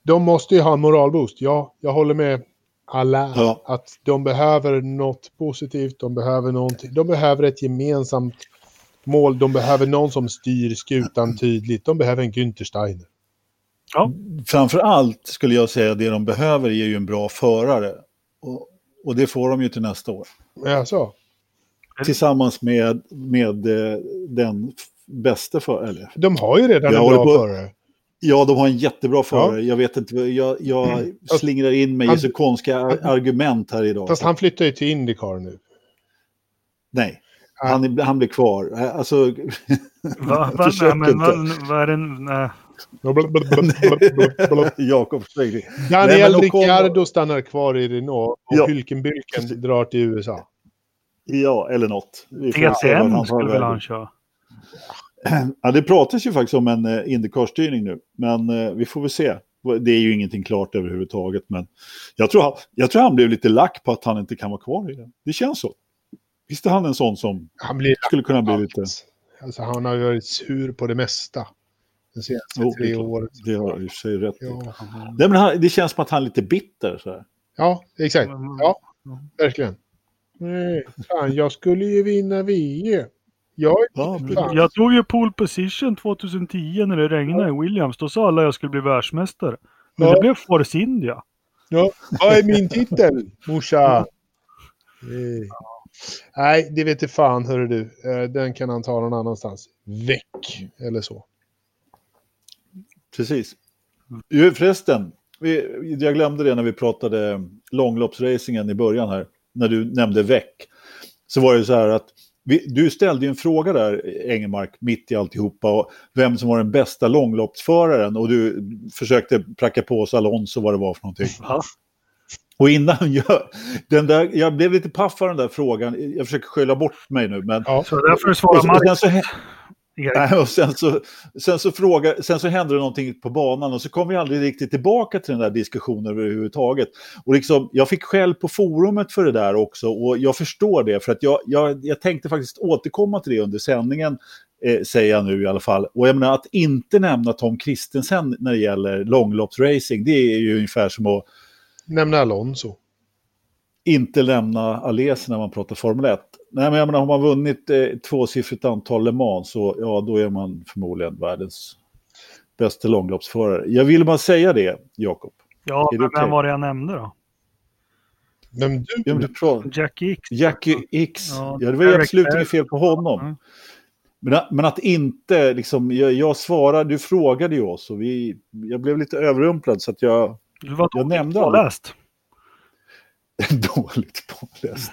De måste ju ha en moralboost. Ja, jag håller med alla ja. att de behöver något positivt. De behöver någonting. De behöver ett gemensamt mål. De behöver någon som styr skutan tydligt. De behöver en Günther Steiner. Ja. Framför allt skulle jag säga det de behöver är ju en bra förare. Och, och det får de ju till nästa år. Ja, så. Tillsammans med, med eh, den bästa förare. De har ju redan en bra på, förare. Ja, de har en jättebra förare. Ja. Jag vet inte, jag, jag mm. slingrar in mig han, i så konstiga han, argument här idag. Fast han flyttar ju till Indycar nu. Nej, han, han blir kvar. Alltså, va, va, nej, men, vad är det? Nej. Jakob Daniel Nej, Ricciardo stannar kvar i Renault och ja. Hylkenbylken drar till USA. Ja, eller något. DTM skulle väl han köra? Ja, det pratas ju faktiskt om en eh, Indycar-styrning nu, men eh, vi får väl se. Det är ju ingenting klart överhuvudtaget, men jag tror, han, jag tror han blev lite lack på att han inte kan vara kvar i den. Det känns så. Visst är han en sån som skulle kunna bli lite... Alltså, han har ju varit sur på det mesta. De senaste oh, tre åren. Det har i sig rätt ja. Nej, men han, Det känns som att han är lite bitter. Så här. Ja, exakt. Ja, verkligen. Nej, fan, jag skulle ju vinna VM. Jag, ja, jag tog ju pole position 2010 när det regnade i Williams. Då sa alla att jag skulle bli världsmästare. Men ja. det blev Force India. Ja, vad är min titel, morsa? Nej. Nej, det vet inte fan, hörru du. Eh, den kan han ta någon annanstans. Väck, eller så. Precis. Förresten, jag glömde det när vi pratade långloppsracingen i början här. När du nämnde väck. Så var det så här att du ställde ju en fråga där, Engelmark, mitt i alltihopa, och vem som var den bästa långloppsföraren och du försökte pracka på oss Alonso vad det var för någonting. Ja. Och innan jag, den där, jag blev lite paff av den där frågan, jag försöker skylla bort mig nu. Men, ja, så därför svarar Marcus. Nej, och sen så, sen, så frågar, sen så hände det någonting på banan och så kom vi aldrig riktigt tillbaka till den där diskussionen överhuvudtaget. Och liksom, jag fick skäll på forumet för det där också och jag förstår det för att jag, jag, jag tänkte faktiskt återkomma till det under sändningen, eh, säger jag nu i alla fall. Och jag menar att inte nämna Tom Kristensen när det gäller långloppsracing, det är ju ungefär som att... Nämna Alonso. Inte lämna Alesi när man pratar Formel 1. Nej, men jag menar, har man vunnit eh, tvåsiffrigt antal Le Mans så ja, då är man förmodligen världens bästa långloppsförare. Jag vill bara säga det, Jakob. Ja, men okay? vem var det jag nämnde då? Vem du? Ja, men du Jackie X. Jackie X. Ja, Ja, det var ju absolut inget fel på honom. Mm. Men, att- men att inte, liksom, jag, jag svarade, du frågade ju oss och vi, jag blev lite överrumplad så att jag, Du var Jag nämnde aldrig. påläst. dåligt påläst.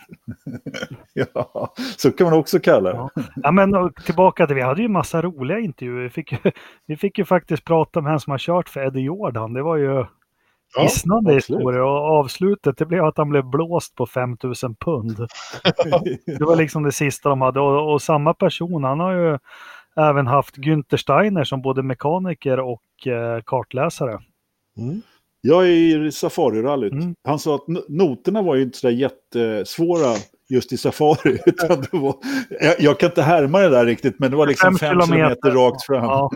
ja, så kan man också kalla det. Ja. Ja, men tillbaka till, vi hade ju massa roliga intervjuer. Vi fick, ju- vi fick ju faktiskt prata med en som har kört för Eddie Jordan. Det var ju Ja, hisnande absolut. historier. Och avslutet, det blev att han blev blåst på 5000 pund. Det var liksom det sista de hade. Och, och samma person, han har ju även haft Günther Steiner som både mekaniker och eh, kartläsare. Mm. Jag är i Safari-rallyt. Mm. Han sa att no- noterna var ju inte så där jättesvåra just i Safari. Utan det var, jag, jag kan inte härma det där riktigt, men det var liksom Fem fem kilometer. kilometer rakt fram. Ja,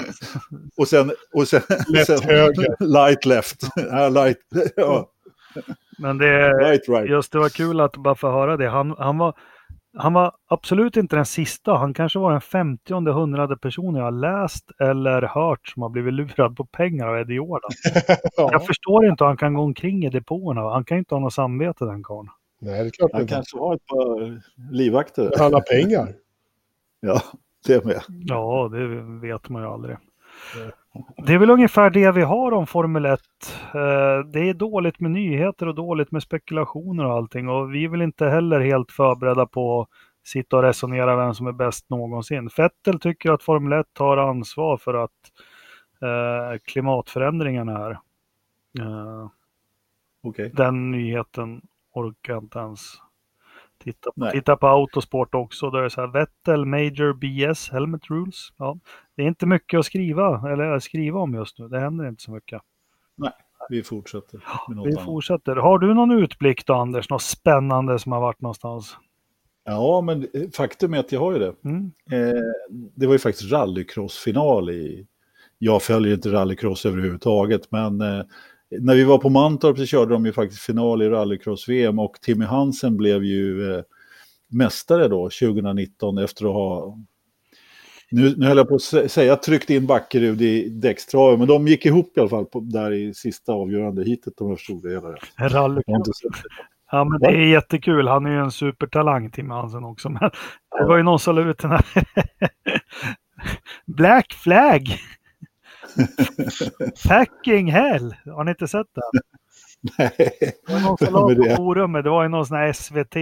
Och sen, och sen, Lätt sen höger. light left. Ja, light, ja, men det, right right. just det var kul att bara få höra det. Han, han, var, han var absolut inte den sista. Han kanske var den femtionde, hundrade personen jag har läst eller hört som har blivit lurad på pengar av Eddie Jordan. Ja. Jag förstår inte hur han kan gå omkring i depåerna. Han kan ju inte ha något samvete den karln. Nej, det är klart Han inte. kanske har ett par livvakter. Har pengar. Ja, det med. Ja, det vet man ju aldrig. Det är väl ungefär det vi har om Formel 1. Eh, Det är dåligt med nyheter och dåligt med spekulationer och allting. Och vi är väl inte heller helt förberedda på att sitta och resonera vem som är bäst någonsin. Fettel tycker att Formel 1 tar ansvar för att eh, klimatförändringarna är. Eh, Okej. den nyheten orkar jag inte ens titta på. Nej. Titta på Autosport också, där det är så här Vettel Major BS Helmet Rules. Ja, det är inte mycket att skriva, eller skriva om just nu. Det händer inte så mycket. Vi fortsätter Vi annat. fortsätter. Har du någon utblick då Anders? Något spännande som har varit någonstans? Ja, men faktum är att jag har ju det. Mm. Eh, det var ju faktiskt rallycrossfinal i... Jag följer inte rallycross överhuvudtaget, men eh, när vi var på Mantorp så körde de ju faktiskt final i rallycross-VM och Timmy Hansen blev ju eh, mästare då 2019 efter att ha... Nu, nu höll jag på att sä- säga tryckt in Backerud i däckstraven, men de gick ihop i alla fall på, där i sista avgörande hitet om jag förstod det hela rätt. Rally. Jag har inte sett det. Ja, men det är jättekul. Han är ju en supertalang, Tim Hansen också. Men det var ju någon som la ut den här. Black flag! Fucking hell! Har ni inte sett det? Nej. Det var någon som la på forumet. Det var ju någon sån här SVT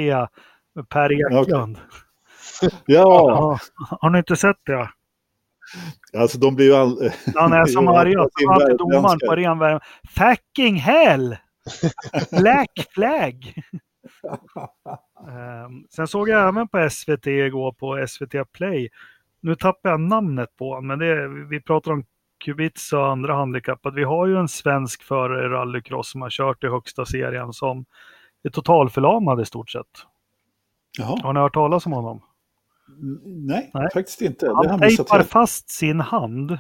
Per Eklund. Ja, Ja. Har ni inte sett det? alltså de blir ju all... Han är som Ja, arga. sin Han är domaren på ren värme. Fucking hell! Black flag! Ehm, sen såg jag även på SVT igår på SVT Play. Nu tappar jag namnet på honom, men det vi pratar om Kubica och andra handikappade. Vi har ju en svensk förare i rallycross som har kört i högsta serien som är totalförlamad i stort sett. Jaha. Har ni hört talas om honom? Nej, Nej. faktiskt inte. Han tejpar fast sin hand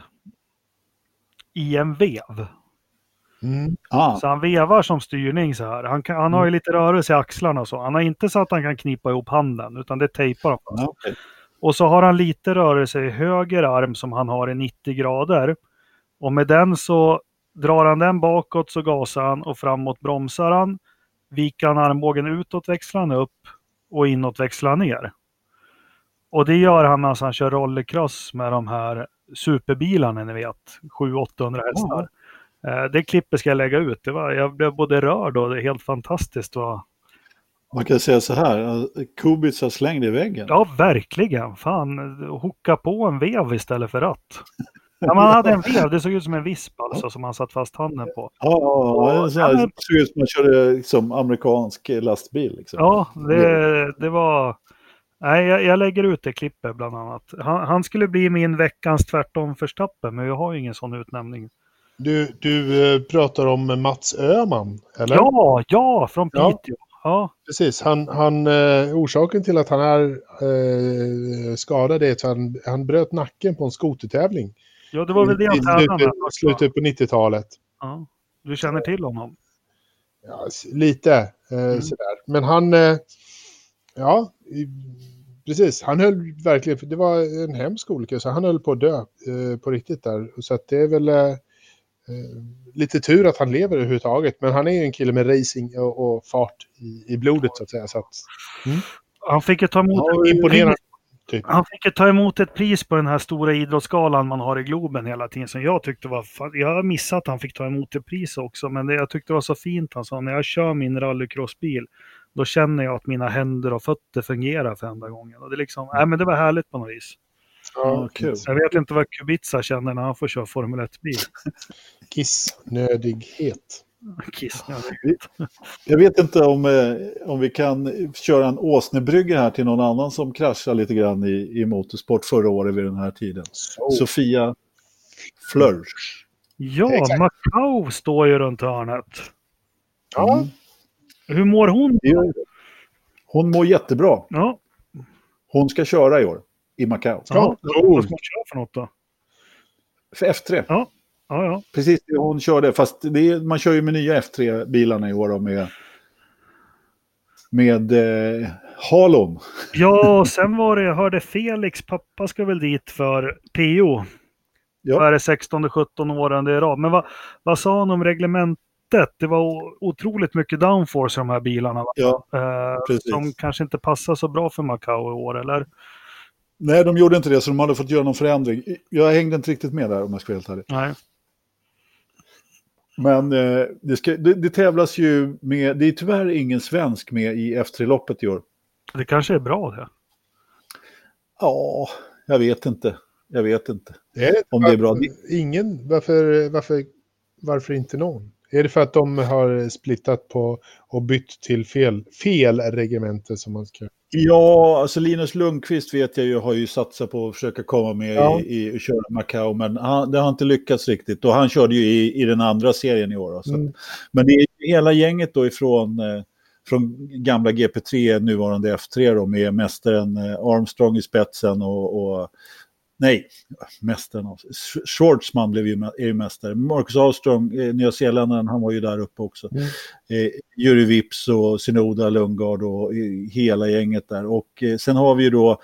i en vev. Mm. Ah, Så han vevar som styrning så här. Han, kan, han har ju lite rörelse i axlarna och så. Han har inte så att han kan knipa ihop handen, utan det tejpar han fast. okej. Och så har han lite rörelse i höger arm som han har i 90 grader. Och med den så drar han den bakåt så gasar han och framåt bromsar han. Viker han armbågen utåt växlar han upp och inåt växlar han ner. Och det gör han medan han kör rollercross med de här superbilarna ni vet. 700-800 hästar. Eh, Det klippet ska jag lägga ut. Det var, jag blev både rörd och det är helt fantastiskt. Vad, Man kan säga så här, Kubica slängde i väggen. Ja, verkligen. Fan, hooka på en vev istället för ratt. Ja, man hade en vev, det såg ut som en visp alltså, som man satt fast handen på. Ja, ja, ja, Ja, men- såg ut som man körde som amerikansk lastbil. Liksom. Ja, det, det var... Nej, jag, jag lägger ut det klippet bland annat. Han, han skulle bli min veckans tvärtom förstappen, men vi har ju ingen sån utnämning. Du, du eh, pratar om Mats Öhman, eller? Ja, ja, från Ja. Piteå. Ja, Precis. Han, han, eh, orsaken till att han är eh, skadad är att han, han bröt nacken på en skotertävling. Ja det var väl det han tränade slutet, på 90-talet. Ja, du känner till honom? Ja, lite eh, sådär. Men han, eh, ja, i, precis. Han höll verkligen, för det var en hemsk olycka, så han höll på att dö eh, på riktigt där. Så att det är väl, eh, Eh, lite tur att han lever överhuvudtaget, men han är ju en kille med racing och, och fart i, i blodet så att säga. Så att, Han fick ju ta emot, ja, imponerande. Typ. han fick ju ta emot ett pris på den här stora idrottsgalan man har i Globen hela tiden som jag tyckte var... Jag har missat att han fick ta emot det priset också, men det jag tyckte var så fint. Han sa när jag kör min rallycrossbil, då känner jag att mina händer och fötter fungerar för enda gången. Och det, är liksom, nej, men det var härligt på något vis. Ja, kul. Jag vet inte vad Kubica känner när han får köra Formel 1-bil. Kissnödighet. Kiss. Jag vet inte om, eh, om vi kan köra en åsnebrygga här till någon annan som kraschade lite grann i, i motorsport förra året vid den här tiden. Så. Sofia Flörsch. Ja, Exakt. Macau står ju runt hörnet. Ja, Hur mår hon? Hon mår jättebra. Ja, Hon ska köra i år i Macau. Ja. vad ska hon köra för något då? För F3. Ja, ja, ja. Precis det hon körde. Fast det är, man kör ju med nya F3-bilarna i år och med, med eh, Halon. Ja, och sen var det, jag hörde Felix pappa ska väl dit för PO. Ja. Då är det 16-17 åren i rad. Men vad, vad sa han om reglementet? Det var otroligt mycket downforce i de här bilarna. va? Ja, Eh, som kanske inte passar så bra för Macau i år, eller? Nej, de gjorde inte det så de hade fått göra någon förändring. Jag hängde inte riktigt med där om jag ska vara helt ärlig. Nej. Men eh, det, ska, det, det tävlas ju med, det är tyvärr ingen svensk med i F3-loppet i år. Det kanske är bra det. Ja, jag vet inte. Jag vet inte. det är, Om det är bra. Ingen, varför, varför, varför inte någon? Är det för att de har splittat på och bytt till fel, fel regemente som man ska... Ja, alltså Linus Lundqvist vet jag ju har ju satsat på att försöka komma med Ja. i, i köra Macau, men han, det har inte lyckats riktigt. Och han körde ju i, i den andra serien i år. då, Så. Mm. Men det är hela gänget då ifrån eh, från gamla GP3, nuvarande F3 då, med mästaren eh, Armstrong i spetsen och, och nej, mästaren, Sch- Schwartzman blev ju, är ju mästare. Marcus Armstrong, eh, nyzeeländaren, han var ju där uppe också. Mm. Eh, Juri Vips och Sinoda Lundgard och eh, hela gänget där. Och eh, sen har vi ju då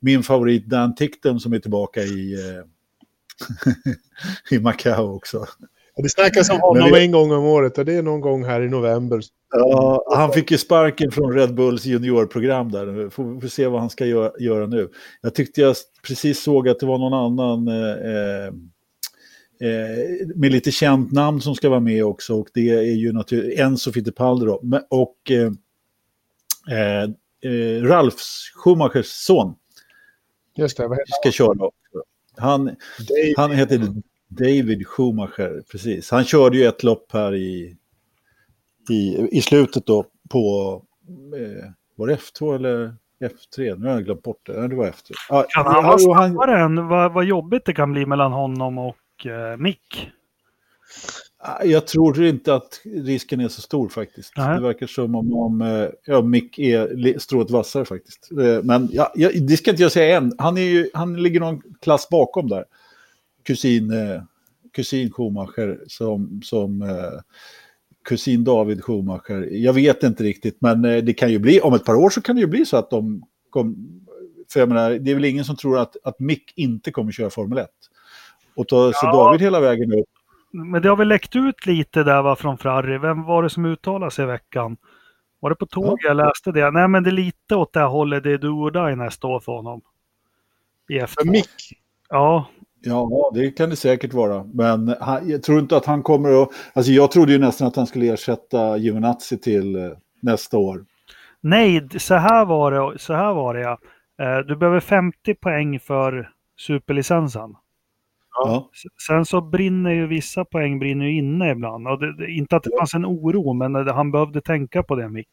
min favorit Dan Tickton som är tillbaka i, eh, i Macau också. Och det snackas om honom det- en gång om året och det är någon gång här i november. Ja, han fick ju sparken från Red Bulls juniorprogram där. Får, får se vad han ska göra, göra nu. Jag tyckte jag precis såg att det var någon annan eh, eh, med lite känt namn som ska vara med också. Och det är ju naturligtvis Enzo Fittipaldi då. Och eh, eh, eh, Ralfs Schumachers son Just det, vad heter ska köra. Han, han heter David Schumacher, precis. Han körde ju ett lopp här i, i, i slutet då på, eh, var det F2 eller F3? Nu har jag glömt bort det. Nej, det var F3. Ja, Kan han vara och han, snabbare än vad, vad jobbigt det kan bli mellan honom och eh, Mick? jag tror inte att risken är så stor faktiskt. Nej. Det verkar som om, om eh, ja, Mick är strået vassare faktiskt. Eh, Men ja, ja, det ska inte jag säga än. Han, är ju, han ligger någon klass bakom där. Kusin, eh, kusin Schumacher som, som eh, kusin David Schumacher. Jag vet inte riktigt, men eh, det kan ju bli, om ett par år så kan det ju bli så att de kom, för jag menar, det är väl ingen som tror att, att Mick inte kommer köra Formel 1. Och ta sig Ja. David hela vägen upp. Men det har väl läckt ut lite där va, från Ferrari. Vem var det som uttalade sig i veckan? Var det på tåg jag läste det? Nej, men det är lite åt det här hållet. Det är do or die nästa år för honom. I Mick. Ja, Ja, det kan det säkert vara. Men han, jag tror inte att han kommer att... Alltså jag trodde ju nästan att han skulle ersätta Giovinazzi till eh, nästa år. nej, så här var det. Så här var det ja. Eh, Du behöver 50 poäng för superlicensen. Ja. Sen så brinner ju vissa poäng brinner ju inne ibland. Och det, det, inte att det fanns en oro, men det, han behövde tänka på det, Mick.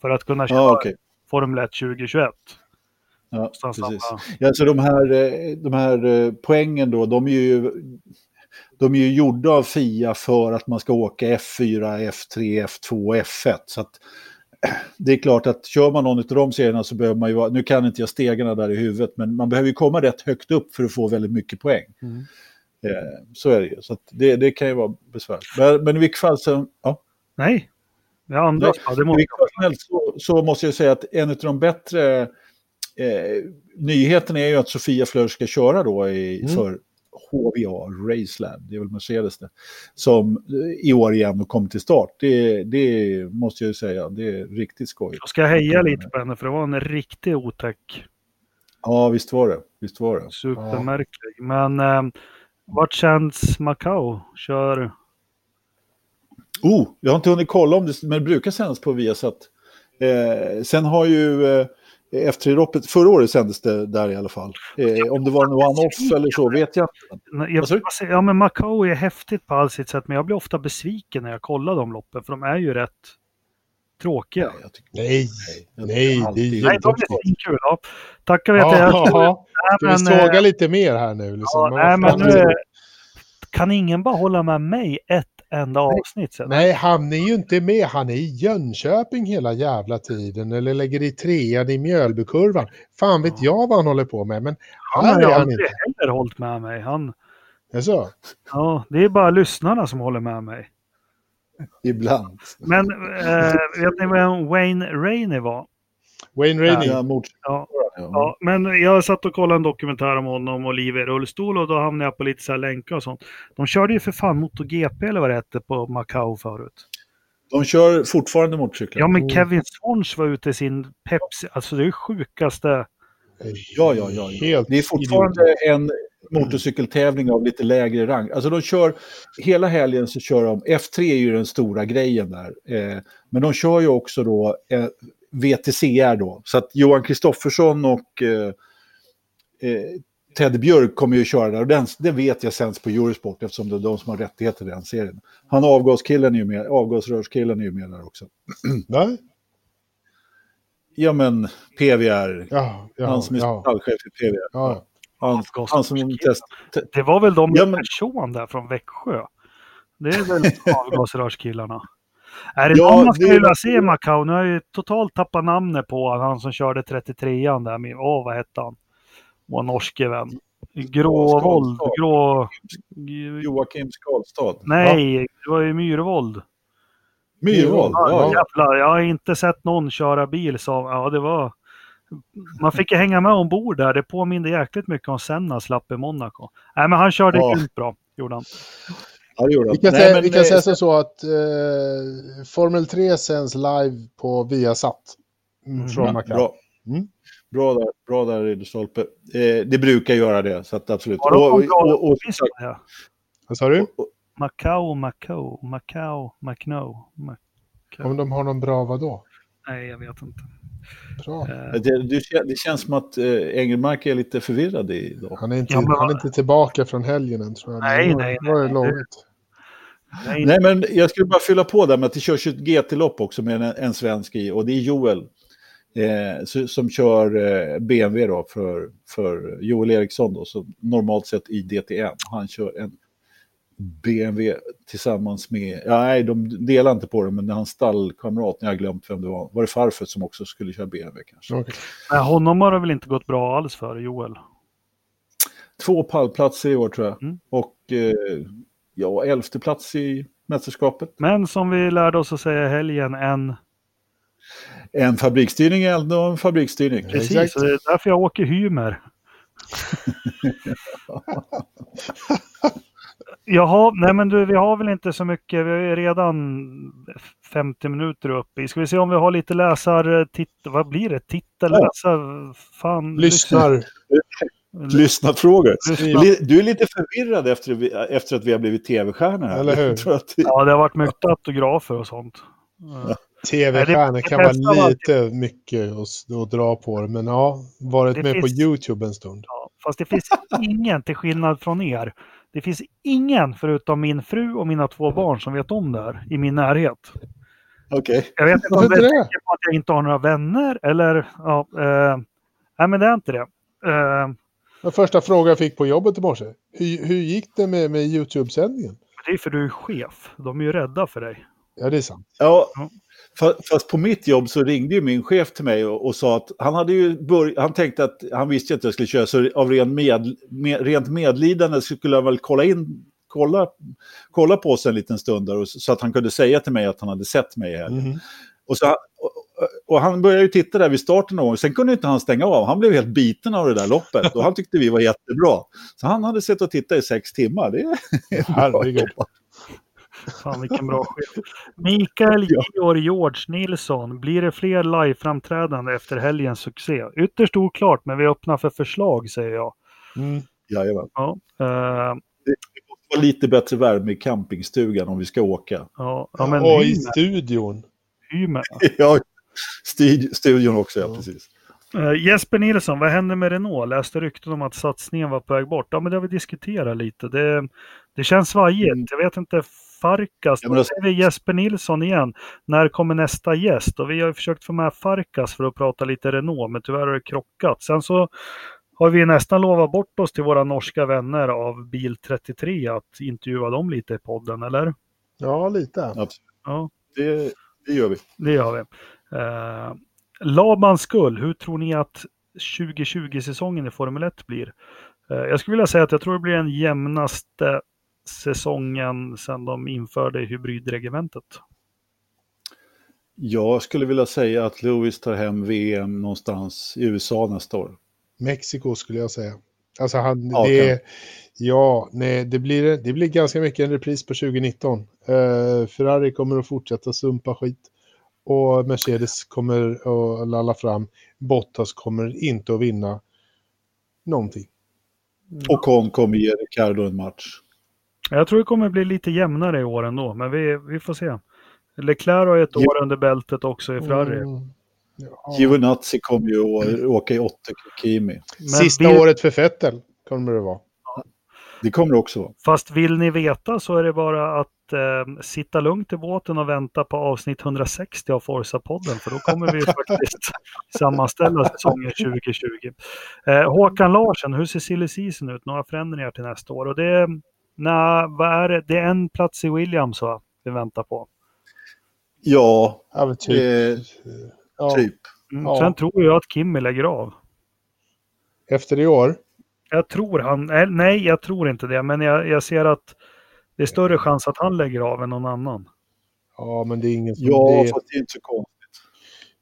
För att kunna köra Ja, okej. Formel 1 2021. Ja, precis. Ja, så de här, eh, de här eh, poängen då, de är ju... De är ju gjorda av FIA för att man ska åka F4, F3, F2 F1. Så att det är klart att kör man någon av de serierna så behöver man ju vara, nu kan inte jag stegarna där i huvudet, men man behöver ju komma rätt högt upp för att få väldigt mycket poäng. Mm. Eh, så är det ju, så det, det kan ju vara besvärligt. Men, men i vilket fall så, ja. Nej, det andra Nej, det I måste vilket fall så, så måste jag säga att en av de bättre eh, nyheterna är ju att Sofia Flör ska köra då i, Mm. för HVA, Racelab, det är väl Mercedes det, som eh, i år igen kom till start. Det, det måste jag ju säga, det är riktigt skoj. Jag ska heja lite på henne för det var en riktig otäck. Ja, visst var det. Visst var det. Supermärklig. Men eh, vart känns Macau? Kör... Oh, jag har inte hunnit kolla om det, men det brukar sändas på Viasat. Eh, sen har ju eh, F3-loppet, förra året sändes det där i alla fall. Eh, om det var en one-off eller så vet jag inte. Jag, ja, men Macau är häftigt på allt sitt sätt, men jag blir ofta besviken när jag kollar de loppen, för de är ju rätt tråkiga. Nej, nej, nej, det är Nej, de är svinkul. Ja. Tackar vet Ja, jag. ja. Ska vi men, såga eh, lite mer här nu? Liksom? Ja, nej, men nu, kan ingen bara hålla med mig ett enda avsnitt sen? Nej, han är ju inte med. Han är i Jönköping hela jävla tiden. Eller lägger i trean i Mjölbykurvan. Fan vet jag vad han håller på med. Men Han har han aldrig inte. heller hållit med mig. Han, Jaså? ja, det är bara lyssnarna som håller med mig. Ibland. Men eh, vet ni vem Wayne Rainey var? Wayne Rainey. Ja, mot... Ja, ja. ja, men jag satt och kollade en dokumentär om honom och liv i rullstol och då hamnade jag på lite så här länkar och sånt. De körde ju för fan MotoGP eller vad det hette på Macau förut. De kör fortfarande motorcyklar. Ja, men Oh. Kevin Swans var ute i sin Pepsi. Alltså det är sjukaste. Ja, ja, ja. Helt Det är fortfarande en motorcykeltävling av lite lägre rang. Alltså de kör, hela helgen så kör de, F3 är ju den stora grejen där. Eh, men de kör ju också då eh, VTCR då. Så att Johan Kristoffersson och eh, eh, Ted Björk kommer ju köra där. Och den, det vet jag sänds på Eurosport eftersom det är de som har rättigheter i den serien. Han avgaskillen är ju med, avgasrörskillen är ju med där också. Va? Ja men PVR, Ja, ja, han som är ja. stallchef i PVR. ja. Han, han som test, te- Det var väl de Ja, med men- person där från Växjö. Det är väl avgasrörskillarna. Är det Ja, någon man skulle vilja se i Macau? Nu har jag ju totalt tappat namnet på han som körde 33an där. Med, åh, vad hette han? Vår norske vän. Gråvold. Grå... Joakim Skalstad. Nej, det var ju Myrvold. Myhrvold. Ja, Ja, jävlar, jag har inte sett någon köra bil som, ja det var... Man fick ju hänga med ombord där. Det påminde jäkligt mycket om Senna slapp i Monaco. Nej, men han körde Ja. grymt bra, gjorde han. Ja, det gjorde. Vi kan, Nej, säga, men, vi kan eh, säga som så att eh, Formel 3 sänds live på Viasat. Mm, Mm. Från ja, Macau. bra. Mm. Bra där, bra där Ridderstolpe. Eh, det brukar göra det, så att absolut. Har de Och, och, och, var det. Vad sa du? Macau, Macau, Macau, Macno. Mac... Om de har någon bra vadå? Nej, jag vet inte. Bra. Eh, det, det, det känns som att eh, Engelmark är lite förvirrad idag. Han är, inte, Ja, men- han är inte tillbaka från helgen än tror jag. Nej, Det var- nej, det var ju nej. Nej, Nej, men jag skulle bara fylla på där med att det körs ett GT-lopp också med en, en svensk i, och det är Joel. Eh, som kör eh, BMW då för, för Joel Eriksson då, så normalt sett i DTM. Han kör en BMW tillsammans med, ja, nej de delar inte på det, men hans stallkamrat, jag har glömt vem det var, var det farfar som också skulle köra BMW kanske. Okej. nej, honom har det väl inte gått bra alls för, Joel. Två pallplatser i år tror jag, Mm. och eh, ja, elfte plats i mästerskapet. Men som vi lärde oss att säga i helgen, en... En fabriksstyrning är ändå en fabriksstyrning. Precis, Exakt. det är därför jag åker Hymer. Jaha, nej men du, vi har väl inte så mycket. Vi är redan 50 minuter uppe i. Ska vi se om vi har lite läsar... Titt, vad blir det? Titta, Ja. läsa... Fan. Lyssnar. Lyssnarfrågor. Du är lite förvirrad efter, vi- efter att vi har blivit tv-stjärnor här. Eller hur? Att det- Ja, det har varit mycket autografer och sånt. Ja. Tv-stjärnor kan vara lite mycket att, dra på det. Men ja, varit Det med finns- på YouTube en stund. Ja, fast det finns ingen, till skillnad från er, det finns ingen förutom min fru och mina två barn som vet om det här i min närhet. Okej. Jag vet inte om det är på att jag inte har några vänner eller... Ja, eh, nej, men det är inte det. Eh, Den första frågan jag fick på jobbet i morse. Hur, hur gick det med, med YouTube-sändningen? det är för du är chef. De är ju rädda för dig. Ja, det är sant. Ja, Ja. fa- fast på mitt jobb så ringde ju min chef till mig och, och sa att han hade ju börjat, han tänkte att han visste att jag skulle köra, så av ren med, med, rent medlidande så skulle jag väl kolla in, kolla, kolla på oss en liten stund där, och, så att han kunde säga till mig att han hade sett mig här. Mhm. Och, så, och, han började ju titta där vid starten någon gång. Sen kunde inte han stänga av. Han blev helt biten av det där loppet. Och han tyckte vi var jättebra. Så han hade sett och tittat i sex timmar. Det är Herregud. Fan vilken bra chef. Mikael Georg George Nilsson. Blir det fler live-framträdande efter helgens succé? Ytterst oklart, men vi öppnar för förslag, säger jag. Mm. Jajamän. Ja, eh, Det måste vara lite bättre värme i campingstugan om vi ska åka. ja, ja men och i studion. Ja, studion också, ja, precis. Eh, Jesper Nilsson, vad hände med Renault? Läste rykten om att satsningen var på väg bort. Ja, men det har vi diskuterat lite. Det, det känns svajigt. Mm. Jag vet inte, Farkas. Ja, Då alltså- säger vi Jesper Nilsson igen. När kommer nästa gäst? Och vi har ju försökt få med Farkas för att prata lite Renault, men tyvärr har det krockat. Sen så har vi nästan lovat bort oss till våra norska vänner av Bil 33 att intervjua dem lite i podden, eller? Ja, lite. Absolut. Ja, Det, det gör vi. det gör vi. Eh, Labans skull, hur tror ni att 2020-säsongen i Formel 1 blir? Eh, jag skulle vilja säga att jag tror det blir den jämnaste säsongen sedan de införde hybridregementet. Jag skulle vilja säga att Lewis tar hem VM någonstans i USA nästa år. Mexiko skulle jag säga. Alltså han, Ja, det, ja, nej, det blir, det blir ganska mycket en repris på 2019. Eh, Ferrari kommer att fortsätta sumpa skit. Och Mercedes kommer att lalla fram. Bottas kommer inte att vinna någonting. Och Con kommer ge Ricardo en match. Jag tror det kommer bli lite jämnare i år ändå, men vi, vi får se. Leclerc har ett år under bältet också i Ferrari. Mm. Ja. Giovinazzi kommer ju att åka i åtta Kimi. Men Sista vill- året för Fettel kommer det vara. Det kommer det också vara. Fast vill ni veta så är det bara att eh, sitta lugnt i båten och vänta på avsnitt 160 av Forza-podden. För då kommer vi faktiskt sammanställa säsongen 2020. Eh, Håkan Larsen, hur ser silly season ut? Några förändringar till nästa år? Och det, är- nej, vad är det? det är en plats i Williams va? vi väntar på. Ja, Ja, typ. eh, ja. typ. Mm. Ja. Sen tror jag att Kimmy lägger av. Efter i år. Jag tror han, eh, nej jag tror inte det, men jag, jag ser att det är större chans att han lägger av än någon annan. Ja, men det är ingen som... Ja, det, är, fast det är inte så konstigt.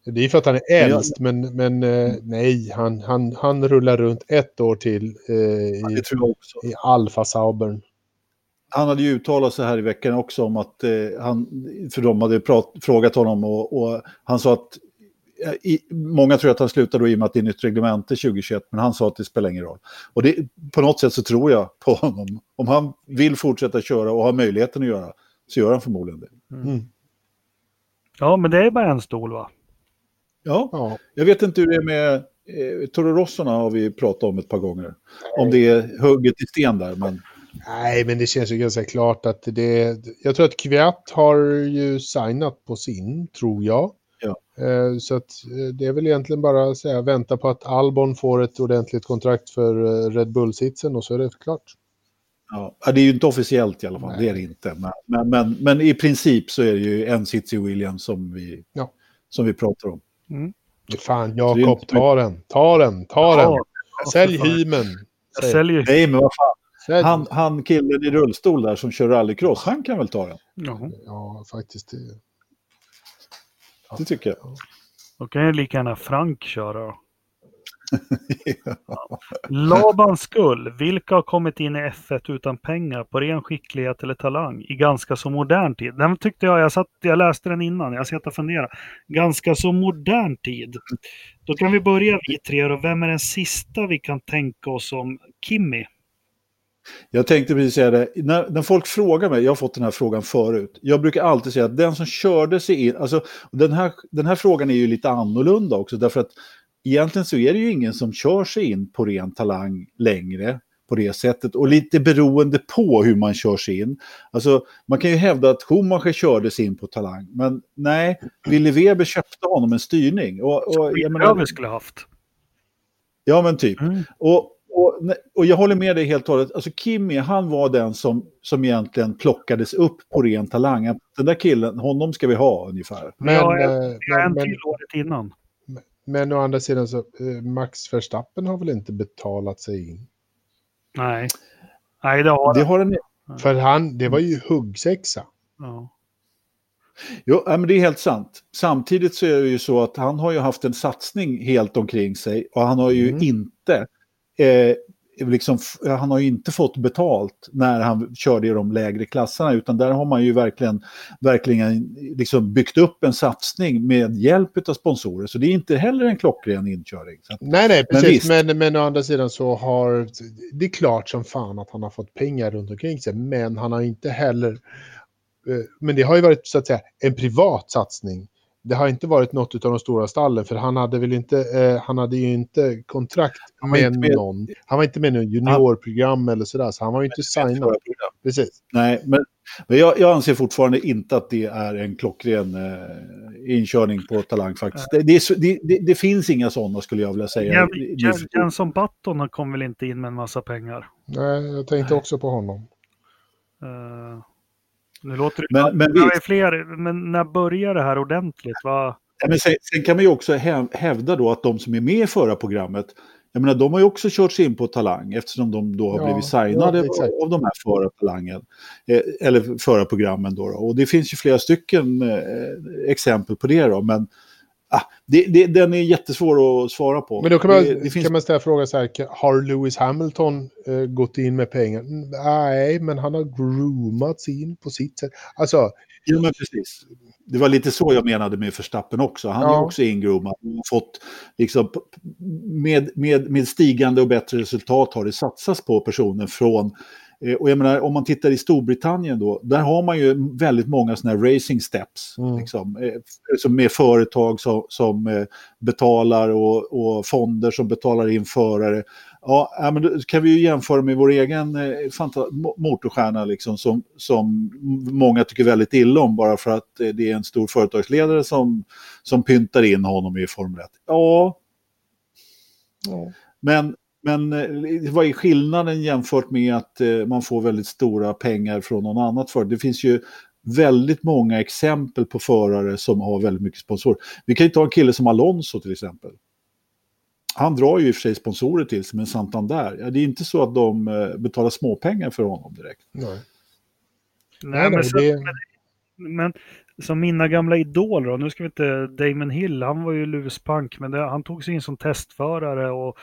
det är för att han är äldst, men, men eh, nej, han, han, han rullar runt ett år till eh, i, i Alfa Saubern. Han hade ju uttalat sig här i veckan också om att eh, han, för de hade prat, frågat honom och, och han sa att i, många tror att han slutar då i och med att det är nytt reglemente 2021, men han sa att det spelar ingen roll. Och det, på något sätt så tror jag på honom. Om han vill fortsätta köra och har möjligheten att göra, så gör han förmodligen det. Mm. Ja, men det är bara en stol va? Ja, Ja. jag vet inte hur det är med eh, Toro Rossorna har vi pratat om ett par gånger. Om det är hugget i sten där, men Nej, men det känns ju ganska klart att det... Jag tror att Kviat har ju signat på sin, tror jag. Eh, Så att eh, det är väl egentligen bara att säga vänta på att Albon får ett ordentligt kontrakt för eh, Red Bull-sitsen och så är det klart. Ja, det är ju inte officiellt i alla fall, Nej. det är det inte. Men, men, men, men i princip så är det ju en sits i Williams som vi, Ja. som vi pratar om. Fan, det är Jakob, inte- ta den, ta den, ta den. Ja, Sälj fan. hymen. Säljer Nej, men vad fan, Sälj. han, han killen i rullstol där som kör rallycross, han kan väl ta den? Ja, Ja, faktiskt. Det. Det tycker jag. då kan ju lika gärna Frank köra. då. Labans skull. Vilka har kommit in i F1 utan pengar på ren skicklighet eller talang i ganska så modern tid? Den tyckte jag, jag, satt, jag läste den innan, jag satt och funderade. Ganska så modern tid. Då kan vi börja vi tre och vem är den sista vi kan tänka oss som Kimmy? Jag tänkte precis säga det, när, när folk frågar mig, jag har fått den här frågan förut, jag brukar alltid säga att den som körde sig in, alltså den här, den här frågan är ju lite annorlunda också, därför att egentligen så är det ju ingen som kör sig in på ren talang längre på det sättet och lite beroende på hur man kör sig in. Alltså man kan ju hävda att Schumacher körde sig in på talang, men nej, Willy Weber köpte honom en styrning. Och, och, jag menar, skulle haft. ja men typ. Mm. Och, och, och jag håller med dig helt och hållet. Alltså Kimmy, han var den som, som egentligen plockades upp på ren talang. Den där killen, honom ska vi ha ungefär. Men, Ja, eh, en men, till året innan. men å andra sidan så, eh, Max Verstappen har väl inte betalat sig in? Nej. Nej, det har Det han. har en, För han, det var ju huggsexa. Ja. Jo, men det är helt sant. Samtidigt så är det ju så att han har ju haft en satsning helt omkring sig och han har ju mm. inte eh, liksom, han har ju inte fått betalt när han körde i de lägre klasserna utan där har man ju verkligen, verkligen liksom byggt upp en satsning med hjälp av sponsorer. Så det är inte heller en klockren inkörning. nej, nej, precis. Men, men, men, å andra sidan så har det är klart som fan att han har fått pengar runt omkring sig men han har inte heller eh, men det har ju varit så att säga en privat satsning det har inte varit något av de stora stallen för han hade väl inte, eh, han hade ju inte kontrakt med, med, någon. Han var inte med i någon juniorprogram eller sådär, så han var ju inte signad. Precis. Nej, men, men jag, jag, anser fortfarande inte att det är en klockren eh, inkörning på talang faktiskt. Det, det, det, det, finns inga sådana skulle jag vilja säga. Jenson Button kom väl inte in med en massa pengar? Nej, jag tänkte också på honom. Uh... Nu låter det men, men, är fler, men när börjar det här ordentligt? Va? Ja, men sen, sen, kan man ju också hävda då att de som är med i förra programmet, jag menar de har ju också kört sig in på Talang eftersom de då har ja, blivit signade ja, av de här förra Talangen. Eh, eller förra programmen då, då, Och det finns ju flera stycken eh, exempel på det då, men Ah, det, det, den är jättesvår att svara på. Men då kan man, det, det finns... kan man ställa frågan så här, har Lewis Hamilton eh, gått in med pengar? Nej, men han har groomats in på sitt sätt. Alltså... Ja, men precis. Det var lite så jag menade med Förstappen också. Han ja. är också ingroomad. Fått, liksom, med, med, med stigande och bättre resultat har det satsats på personen från och jag menar, om man tittar i Storbritannien då, där har man ju väldigt många sådana här racing steps. Mm. Liksom, eh, med företag som, som eh, betalar och, och, fonder som betalar in förare. Ja, men då kan vi ju jämföra med vår egen motorstjärna liksom, som, som många tycker väldigt illa om bara för att det är en stor företagsledare som, som pyntar in honom i Formel 1. Ja, ja. Men men eh, vad är skillnaden jämfört med att eh, man får väldigt stora pengar från någon annat företag? Det finns ju väldigt många exempel på förare som har väldigt mycket sponsorer. Vi kan ju ta en kille som Alonso till exempel. Han drar ju i och för sig sponsorer till sig, men Santander, ja, det är inte så att de eh, betalar småpengar för honom direkt. Nej, Nej men, så, men, men, som mina gamla idoler, nu ska vi inte, Damon Hill, han var ju luspank, men det, han tog sig in som testförare och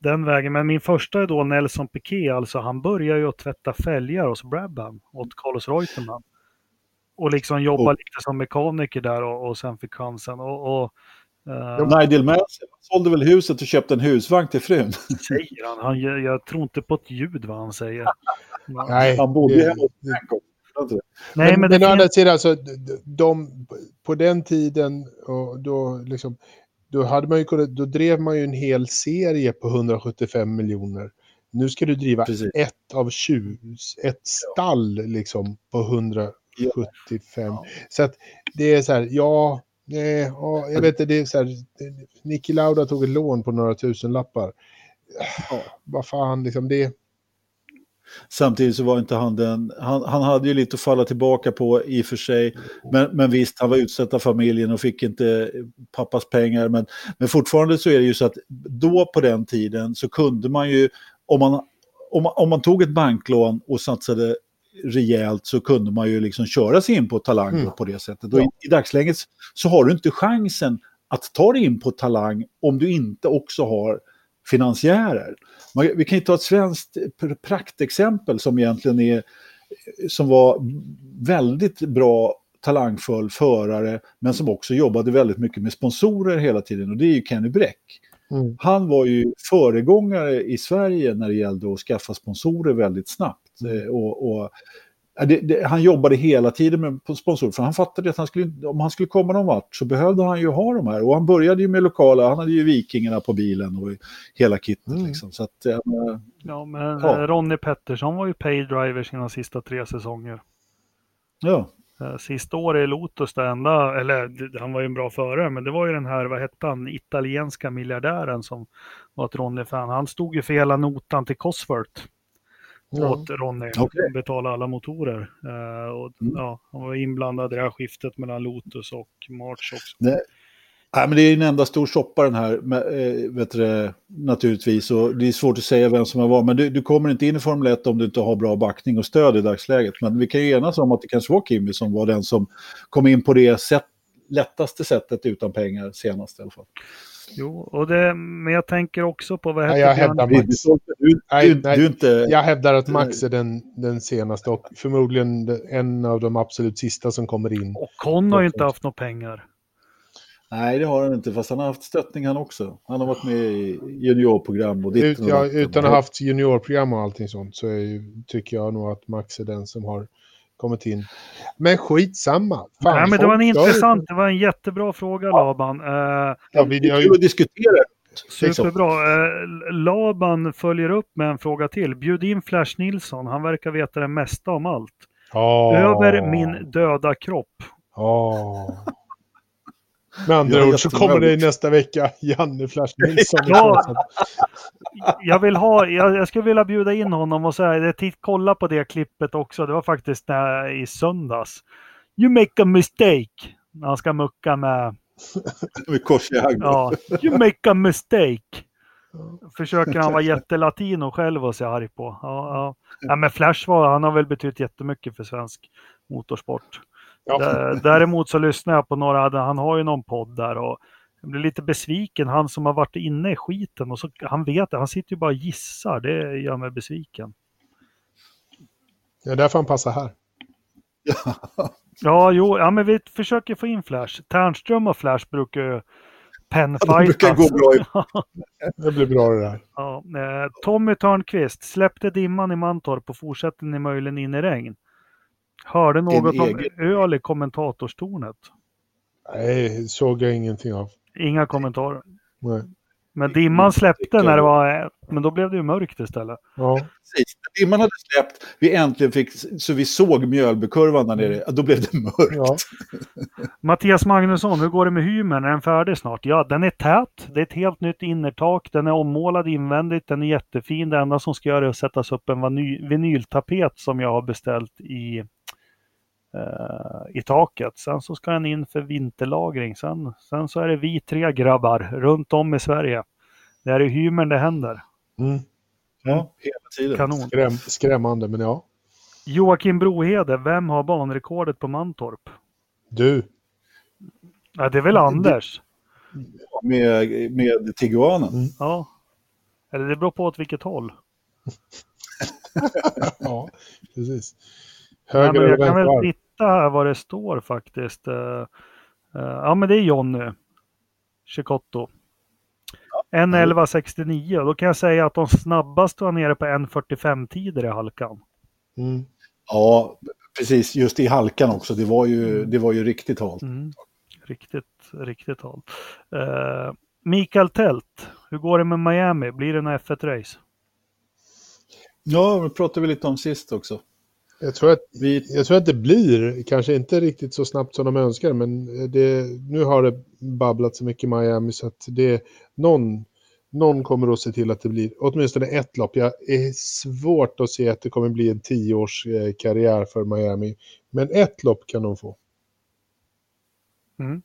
den vägen. Men min första är då Nelson Piquet, alltså han börjar ju att tvätta fälgar hos Brabham åt Carlos Reutemann. Och liksom jobba oh. lite som mekaniker där och, och sen fick chansen. Och, och, uh, Nigel Mansell sålde väl huset och köpte en husvagn till frun. Säger han. han jag, jag tror inte på ett ljud vad han säger. Nej, han bodde ju hemma hos Nej, men, men, men å andra sidan, alltså, de, på den tiden, och då liksom, då, hade man ju kunnat, då drev man ju en hel serie på 175 miljoner. Nu ska du driva Precis. ett av 20, ett stall liksom på 175. Ja. Så att det är så här, ja, nej, ja jag vet inte, det är så här, Niki Lauda tog ett lån på några tusen lappar. Ja, vad fan, liksom det, Samtidigt så var inte han den, han, han hade ju lite att falla tillbaka på i och för sig. Men, men visst, han var utsatt av familjen och fick inte pappas pengar. Men, men fortfarande så är det ju så att då på den tiden så kunde man ju, om man, om man, om man tog ett banklån och satsade rejält så kunde man ju liksom köra sig in på talang mm. på det sättet. Och i, i dagsläget så har du inte chansen att ta dig in på talang om du inte också har finansiärer. Vi kan ju ta ett svenskt praktexempel som egentligen är som var väldigt bra talangfull förare men som också jobbade väldigt mycket med sponsorer hela tiden och det är ju Kenny Bräck. Mm. Han var ju föregångare i Sverige när det gällde att skaffa sponsorer väldigt snabbt. Mm. Och, och det, det, han jobbade hela tiden med sponsorer, för han fattade att han skulle, om han skulle komma någon vart så behövde han ju ha de här. Och han började ju med lokala, han hade ju Vikingarna på bilen och hela kittet. Mm. Liksom. Så att, äh, ja, men ja. Ronny Pettersson var ju paydriver sina sista tre säsonger. Ja. Eh, sista året i Lotus, det enda, eller han var ju en bra förare, men det var ju den här, vad hette han, italienska miljardären som var ett Ronny-fan. Han stod ju för hela notan till Cosworth ja. åt Ronny. Okay. Betala alla motorer. Uh, och, mm. ja, han var inblandad i det här skiftet mellan Lotus och March också. Det, Nej, men det är en enda stor soppa den här, äh, vet du, naturligtvis. Och det är svårt att säga vem som har varit, men du, du, kommer inte in i Formel 1 om du inte har bra backning och stöd i dagsläget. Men vi kan ju enas om att det kanske var Kimi som var den som kom in på det sätt, lättaste sättet utan pengar senast i alla fall. Jo, och det, men jag tänker också på vad heter jag hävdar Max. Du, nej, du, du, inte... Jag hävdar att Max är den, den senaste och förmodligen en av de absolut sista som kommer in. Och Con har ju inte haft några pengar. Nej, det har han inte, fast han har haft stöttning han också. Han har varit med i juniorprogram och Ut, ja, Utan att ha haft juniorprogram och allting sånt så är, tycker jag nog att Max är den som har kommit in. Men skitsamma. Fan, Nej, men det var en intressant, det var en jättebra fråga Laban. Uh, ja, vi, det är kul att diskutera. Superbra. Uh, Laban följer upp med en fråga till. Bjud in Flash Nilsson, han verkar veta det mesta om allt. Oh. Över min döda kropp. Oh. Med andra ord så kommer det nästa vecka Janne Flash Nilsson. ja, jag, vill ha, jag, jag, skulle vilja bjuda in honom och säga, kolla på det klippet också. Det var faktiskt när, i söndags. You make a mistake. När han ska mucka med... med korsjagg. Ja, you make a mistake. Försöker han vara jättelatino själv och se arg på. Ja, ja. ja, men Flash var, han har väl betytt jättemycket för svensk motorsport. Ja. Däremot så lyssnar jag på några, han har ju någon podd där och jag blir lite besviken. Han som har varit inne i skiten och så, han vet det, han sitter ju bara och gissar. Det gör mig besviken. Det är därför han passar här. ja, jo, ja, men vi försöker få in Flash. Ternström och Flash brukar ju penfightas. Ja, gå bra. det blir bra det där. Ja, eh, Tommy Törnqvist släppte dimman i Mantorp och fortsätter ni möjligen in i regn. Hörde något om egen... öl i kommentatorstornet? Nej, såg jag ingenting av. Inga kommentarer? Nej. Men dimman släppte när det var, men då blev det ju mörkt istället. Ja. Precis, när dimman hade släppt, vi äntligen fick, så vi såg Mjölbykurvan där nere, då blev det mörkt. Ja. Mattias Magnusson, hur går det med hymen? Är den färdig snart? Ja, den är tät. Det är ett helt nytt innertak. Den är ommålad invändigt. Den är jättefin. Det enda som ska göra är att sättas upp en vinyltapet som jag har beställt i i taket. Sen så ska den in för vinterlagring. Sen, sen så är det vi tre grabbar runt om i Sverige. Det är i hymern det händer. Mm. Ja, hela tiden. Kanon. Skräm, skrämmande, men ja. Joakim Brohede, vem har banrekordet på Mantorp? Du. Ja, det är väl Anders? Med, med Tiguanen? Mm. Ja. Eller det beror på åt vilket håll. ja, precis. Höger ja, jag kan väl titta här vad det står faktiskt. Uh, uh, ja, men det är Jonny Chicotto. Ja. 1.11.69. Då kan jag säga att de snabbaste var nere på 1.45-tider i halkan. Mm. Ja, precis. Just i halkan också. Det var ju, mm. det var ju riktigt halt. Mm. Riktigt, riktigt halt. Uh, Mikael Tält, hur går det med Miami? Blir det någon F1-race? Ja, det pratade vi lite om sist också. Jag tror, att, vi... jag tror att det blir, kanske inte riktigt så snabbt som de önskar, men det, nu har det babblat så mycket i Miami så att det, någon, någon kommer att se till att det blir åtminstone ett lopp. Jag är svårt att se att det kommer bli en tioårs eh, karriär för Miami, men ett lopp kan de få. Mm.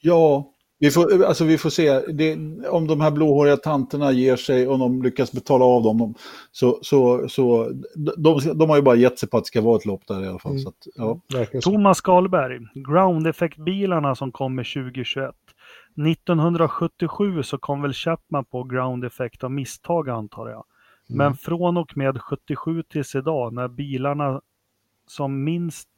Ja, vi får, alltså vi får se, det, om de här blåhåriga tanterna ger sig och de lyckas betala av dem, så, så, så de, de har ju bara gett sig på att det ska vara ett lopp där i alla fall. Mm. Så att, ja. Thomas Karlberg, ground effect-bilarna som kommer 2021. 1977 så kom väl Chapman på ground effect av misstag antar jag. Men mm. från och med 77 tills idag när bilarna som minst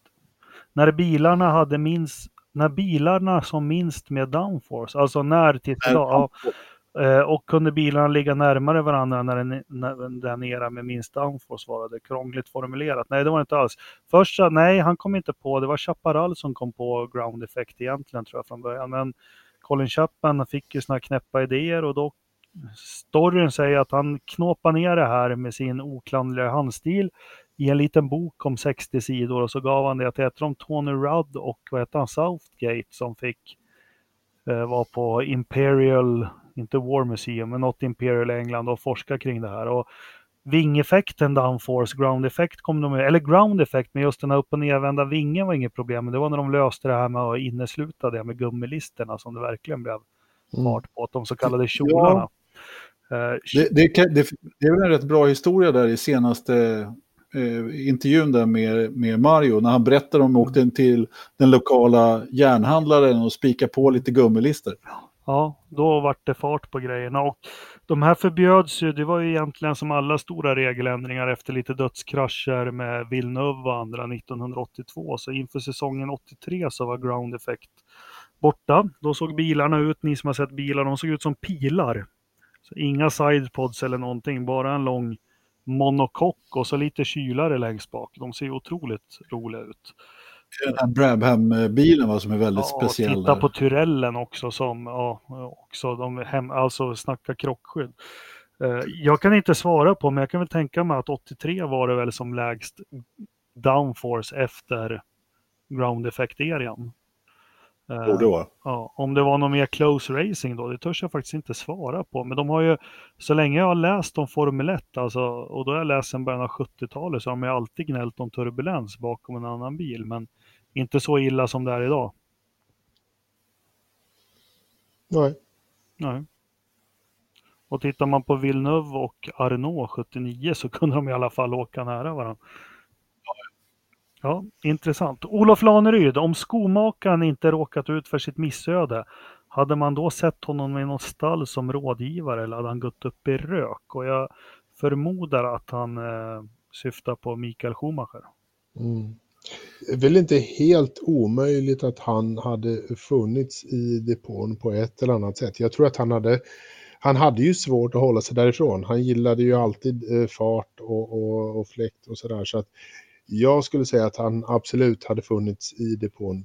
när bilarna hade minst när bilarna som minst med downforce, alltså när till idag, ja, och kunde bilarna ligga närmare varandra när den, när den era med minst downforce var det krångligt formulerat. Nej, det var inte alls. Först nej, han kom inte på, det var Chaparral som kom på ground effect egentligen tror jag från början, men Colin Chapman fick ju såna knäppa idéer och då storyn säger att han knåpade ner det här med sin oklanderliga handstil i en liten bok om 60 sidor och så gav han det till ett av Tony Rudd och vad heter han, Southgate som fick eh, vara på Imperial, inte War Museum, men något Imperial England och forska kring det här. Och vingeffekten downforce, ground effect kom de med, eller ground effect, men just den här upp och nervända vingen var inget problem. Men det var när de löste det här med att innesluta det med gummilisterna som det verkligen blev fart på, de så kallade kjolarna. Ja. Det, det, det, det, är väl en rätt bra historia där i senaste eh, intervjun där med, med Mario, när han berättar om åkte till den lokala järnhandlaren och spika på lite gummilister. Ja, då vart det fart på grejerna. Och de här förbjöds ju, det var ju egentligen som alla stora regeländringar efter lite dödskrascher med Villeneuve och andra 1982. Så inför säsongen 83 så var ground effect borta. Då såg bilarna ut, ni som har sett bilar, de såg ut som pilar. Så inga sidepods eller någonting, bara en lång monokock och så lite kylare längst bak. De ser otroligt roliga ut. Den här Brabham-bilen som är väldigt ja, speciell. Titta där. på Tyrellen också som, ja, också de hem, alltså snacka krockskydd. Eh, jag kan inte svara på, men jag kan väl tänka mig att 83 var det väl som lägst downforce efter ground effect-eran. Borde vara. Ja, om det var någon mer close racing då, det törs jag faktiskt inte svara på. Men de har ju, så länge jag har läst om Formel 1, alltså, och då har jag läst sedan början av 70-talet, så har de ju alltid gnällt om turbulens bakom en annan bil. Men inte så illa som det är idag. Nej. Nej. Och tittar man på Villeneuve och Arnault 79 så kunde de i alla fall åka nära varandra. Ja, intressant. Olof Laneryd, om skomakaren inte råkat ut för sitt missöde, hade man då sett honom i något stall som rådgivare eller hade han gått upp i rök? Och jag förmodar att han eh, syftar på Mikael Schumacher. Mm. Det är väl inte helt omöjligt att han hade funnits i depån på ett eller annat sätt. Jag tror att han hade, han hade ju svårt att hålla sig därifrån. Han gillade ju alltid eh, fart och, och, och fläkt och sådär. Så att jag skulle säga att han absolut hade funnits i depån.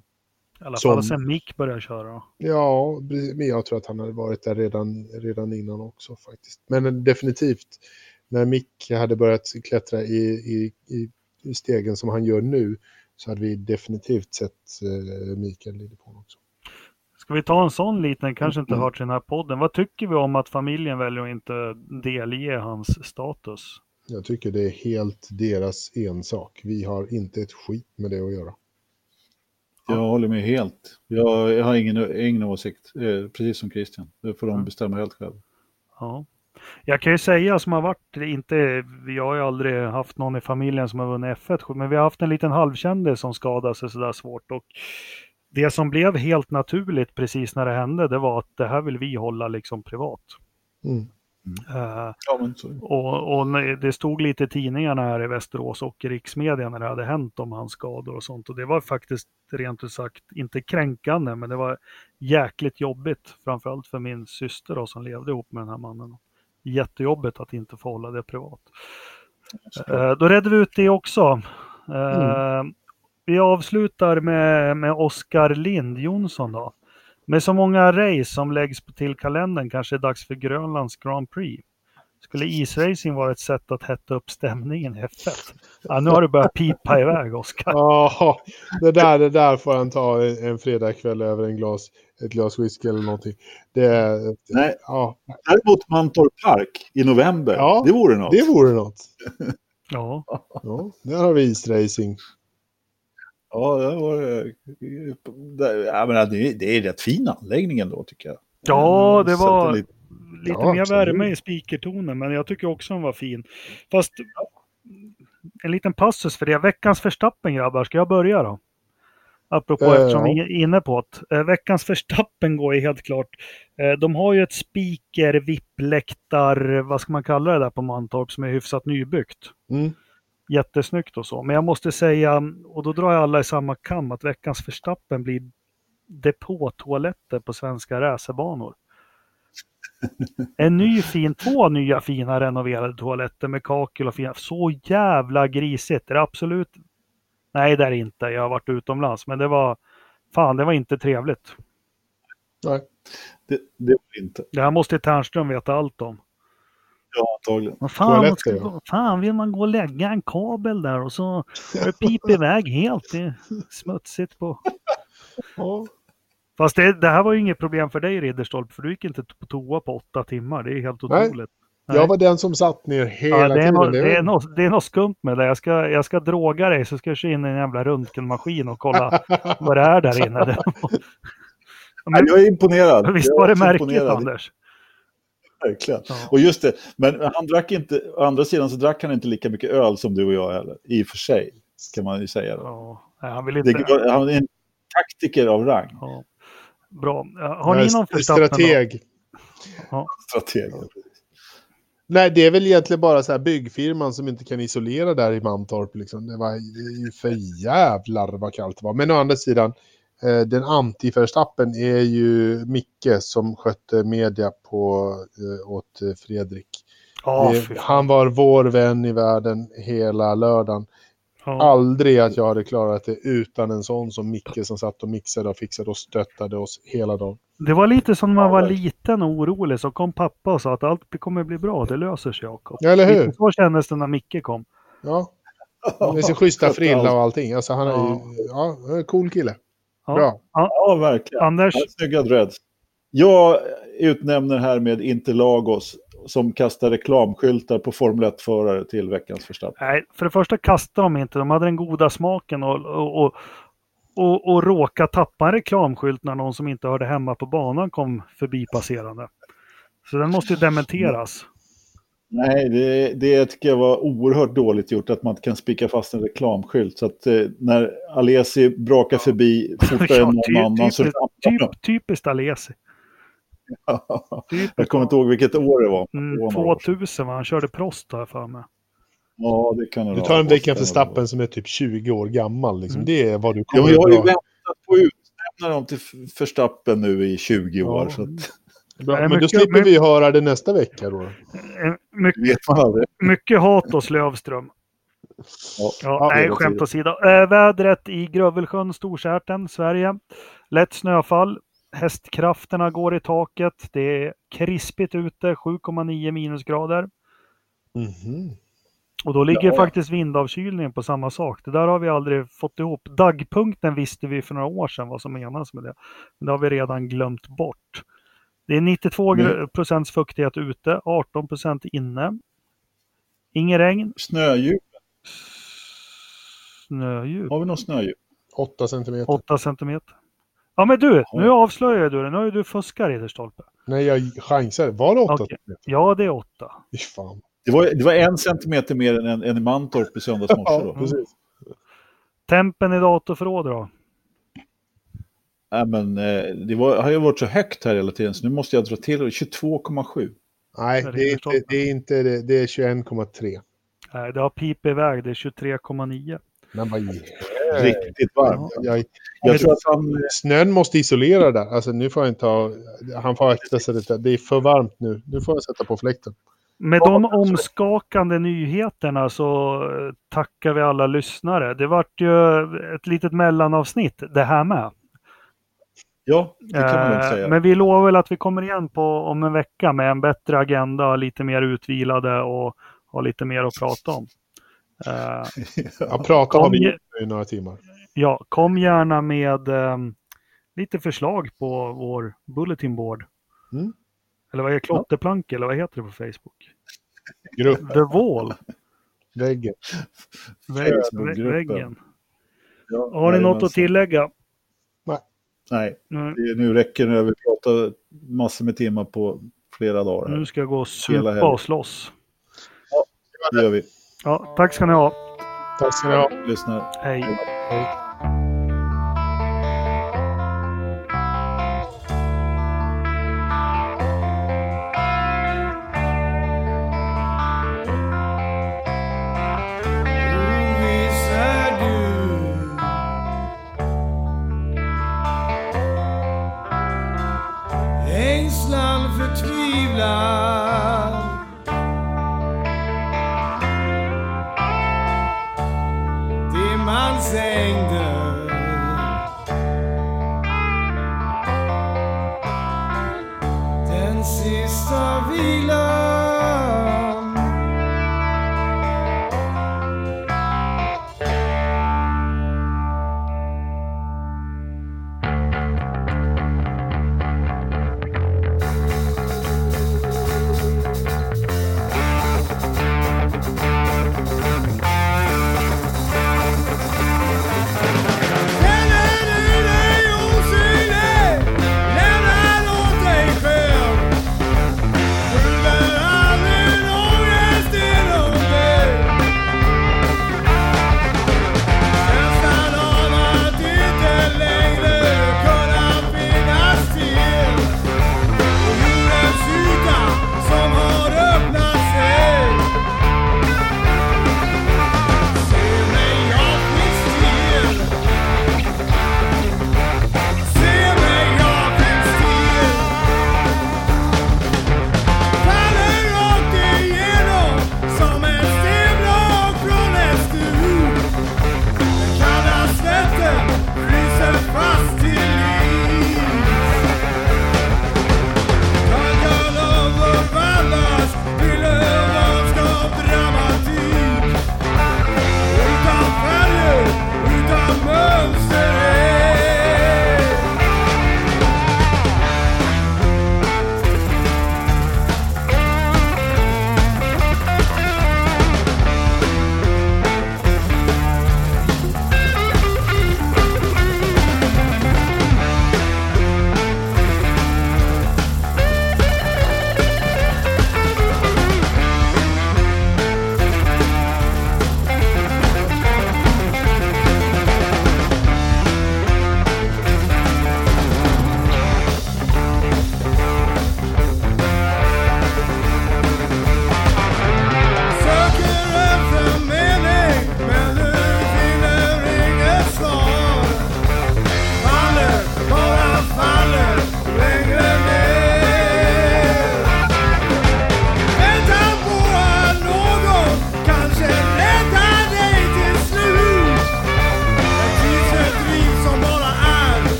I alla som... fall sen Mick började köra. Ja, men jag tror att han hade varit där redan, redan innan också faktiskt. Men definitivt, när Mick hade börjat klättra i, i, i stegen som han gör nu så hade vi definitivt sett eh, Mikael i depån också. Ska vi ta en sån liten, kanske inte hört i den här podden. Vad tycker vi om att familjen väljer att inte delge hans status? Jag tycker det är helt deras ensak. Vi har inte ett skit med det att göra. Jag håller med helt. Jag, jag har ingen, ingen åsikt, eh, precis som Christian. Det får de bestämma helt själva. Ja. Jag kan ju säga som har varit, inte, vi har ju aldrig haft någon i familjen som har vunnit F1, men vi har haft en liten halvkändis som skadade sig sådär svårt. Och det som blev helt naturligt precis när det hände, det var att det här vill vi hålla liksom privat. Mm. Uh, ja, och, och, det stod lite i tidningarna här i Västerås och i riksmedia när det hade hänt om hans skador och sånt. Och det var faktiskt rent ut sagt inte kränkande, men det var jäkligt jobbigt. Framförallt för min syster då, som levde ihop med den här mannen. Jättejobbigt att inte få hålla det privat. Uh, då redde vi ut det också. Uh, mm. Vi avslutar med, med Oskar Lind Jonsson då. Med så många race som läggs till kalendern kanske det är dags för Grönlands Grand Prix. Skulle isracing vara ett sätt att hetta upp stämningen i F1? Ja, nu har du börjat pipa iväg, Oskar. Ja, det där, det där får han ta en, en fredagkväll över en glas, ett glas whisky eller någonting. Det, Nej, ja. Däremot Mantorp Park i november, ja, det vore något. Det vore något. ja. ja. Där har vi isracing. Ja, det, var, det, jag menar, det, det är rätt fin anläggning ändå tycker jag. Ja, det var lite, lite ja, mer värme i speakertonen, men jag tycker också den var fin. Fast en liten passus för det. Veckans förstappen grabbar, ska jag börja då? Apropå äh, eftersom vi är inne på det. Eh, veckans förstappen går ju helt klart. Eh, de har ju ett speaker, vippläktar, vad ska man kalla det där på Mantorp som är hyfsat nybyggt. Mm jättesnyggt och så. Men jag måste säga, och då drar jag alla i samma kam, att veckans förstappen blir depåtoaletter på svenska racerbanor. En ny fin, två nya fina renoverade toaletter med kakel och fina. Så jävla grisigt. Det är absolut... Nej, det är det inte. Jag har varit utomlands, men det var... Fan, det var inte trevligt. Nej, det, det var inte. Det här måste Ternström veta allt om. Ja, antagligen. Vad fan, ska, ja. fan, vill man gå och lägga en kabel där och så piper iväg helt. Det är smutsigt på... ja. Fast det, det, här var ju inget problem för dig Ridderstolpe, för du gick inte på toa på åtta timmar. Det är helt otroligt. Jag var den som satt ner hela Ja, det, är tiden. något, Det är något, det är något skumt med det. Jag ska, jag ska droga dig så ska jag köra in i en jävla röntgenmaskin och kolla vad det är där inne. Nej, Men, jag är imponerad. visst var det märkligt. Anders? Verkligen. Ja. Och just det, men han drack inte, å andra sidan så drack han inte lika mycket öl som du och jag heller. I och för sig, kan man ju säga. Ja, nej, han vill inte... Det, han är en taktiker av rang. Ja. Bra. Ja, Har ni någon Verstappen då? Strateg. Strateg. Nej, det är väl egentligen bara så här byggfirman som inte kan isolera där i Mantorp. Liksom. Det var ju för jävlar vad kallt det var. Men å andra sidan, eh, den anti-Verstappen är ju Micke som skötte media på, eh, åt eh, Fredrik. Ja, Det- han var vår vän i världen hela lördagen. Ja. Aldrig att jag hade klarat det utan en sån som Micke som satt och mixade och fixade och stöttade oss hela dagen. Det var lite som när man var liten och orolig så kom pappa och sa att allt kommer bli bra, det löser sig Jakob. Ja, eller hur? Lite Så kändes det när Micke kom. Ja, med sin schyssta frilla och allting. Alltså han är ju, Ja. cool kille. Ja. Bra. Ja, verkligen. Anders, Snygga dreads. Jag utnämner här med Interlagos som kastar reklamskyltar på Formel 1-förare till veckans Verstappen. nej, för det första kastade de inte, de hade den goda smaken och, och, och, och, och råka tappa en reklamskylt när någon som inte hörde hemma på banan kom förbi passerande. Så den måste ju dementeras. Nej, det, det tycker jag var oerhört dåligt gjort att man inte kan spika fast en reklamskylt. Så att eh, när Alesi brakar förbi fortare än någon ty- annan så typiskt, rampar typ, typiskt Alesi. Jag kommer inte ihåg vilket år det var. Mm, Det var några år sedan. 2000 va? Han körde Prost har jag för mig. Ja, det kan det Du tar en vecka för stappen som är typ 20 år gammal. Liksom. Mm. Det är vad du Ja, kommer men jag har ju väntat på att utnämna dem till Förstappen nu i 20 år. Ja. Så att, Bra. Nej, Men då mycket- slipper men- vi höra det nästa vecka då. Eh, Mycket, det vet man aldrig. mycket hat hos Lövström. Ja. Ja, nej, skämt åsido. Äh, vädret i Grövelsjön, Storsärten, Sverige. Lätt snöfall. Hästkrafterna går i taket. Det är krispigt ute, 7,9 minusgrader. Mhm. Och då ligger Ja, ja. faktiskt vindavkylningen på samma sak. Det där har vi aldrig fått ihop. Dagpunkten visste vi för några år sedan vad som menas med det. Men det har vi redan glömt bort. Det är 92 Men- procents fuktighet ute, 18 procent inne. Inget regn, Snödjup. snödjup, Har vi någon snödjup? 8 centimeter. 8 centimeter. Ja men du, nu avslöjar du det. Nu har ju du fuskat Ridderstolpe. Nej, jag chansar. Var det 8 Okej. centimeter? Ja, det är 8. Fy fan. Det var, det var en centimeter mer än, än i Mantorp i söndags morse. Ja, Då. precis. Tempen i datorförråd då? Nej, men, eh, det var, har ju varit så högt här hela tiden så nu måste jag dra till det. 22,7. Nej, Jag det är inte det. Är inte det. det är 21,3. Nej, det har pipit iväg. Det är 23,9. Men vad i Riktigt varmt. jag, Jag tror att han... Snön måste isolera där. Alltså nu får jag inte ha... Han får akta sig lite. Det är för varmt nu. Nu får jag sätta på fläkten. Med de omskakande nyheterna så eh, tackar vi alla lyssnare. Det vart ju ett litet mellanavsnitt det här med. Ja, det kan man lugnt Eh, säga. Men vi lovar väl att vi kommer igen på om en vecka med en bättre agenda, lite mer utvilade och har lite mer att prata om. Eh, Kom om ge- det i några timmar. ja, kom gärna med eh, lite förslag på vår bulletin board. Mm. Eller vad är klotterplank eller vad heter det på Facebook? Grupp, The Wall, väggen. väggen. Ja, Har ni något att tillägga? Nej, Nu, det, nu räcker det. Vi har pratat massor med timmar på flera dagar. Här. nu ska jag gå och supa och slåss. Det gör vi. Ja, tack ska ni ha. Tack ska ni ha. Lyssna. Hej. Oviss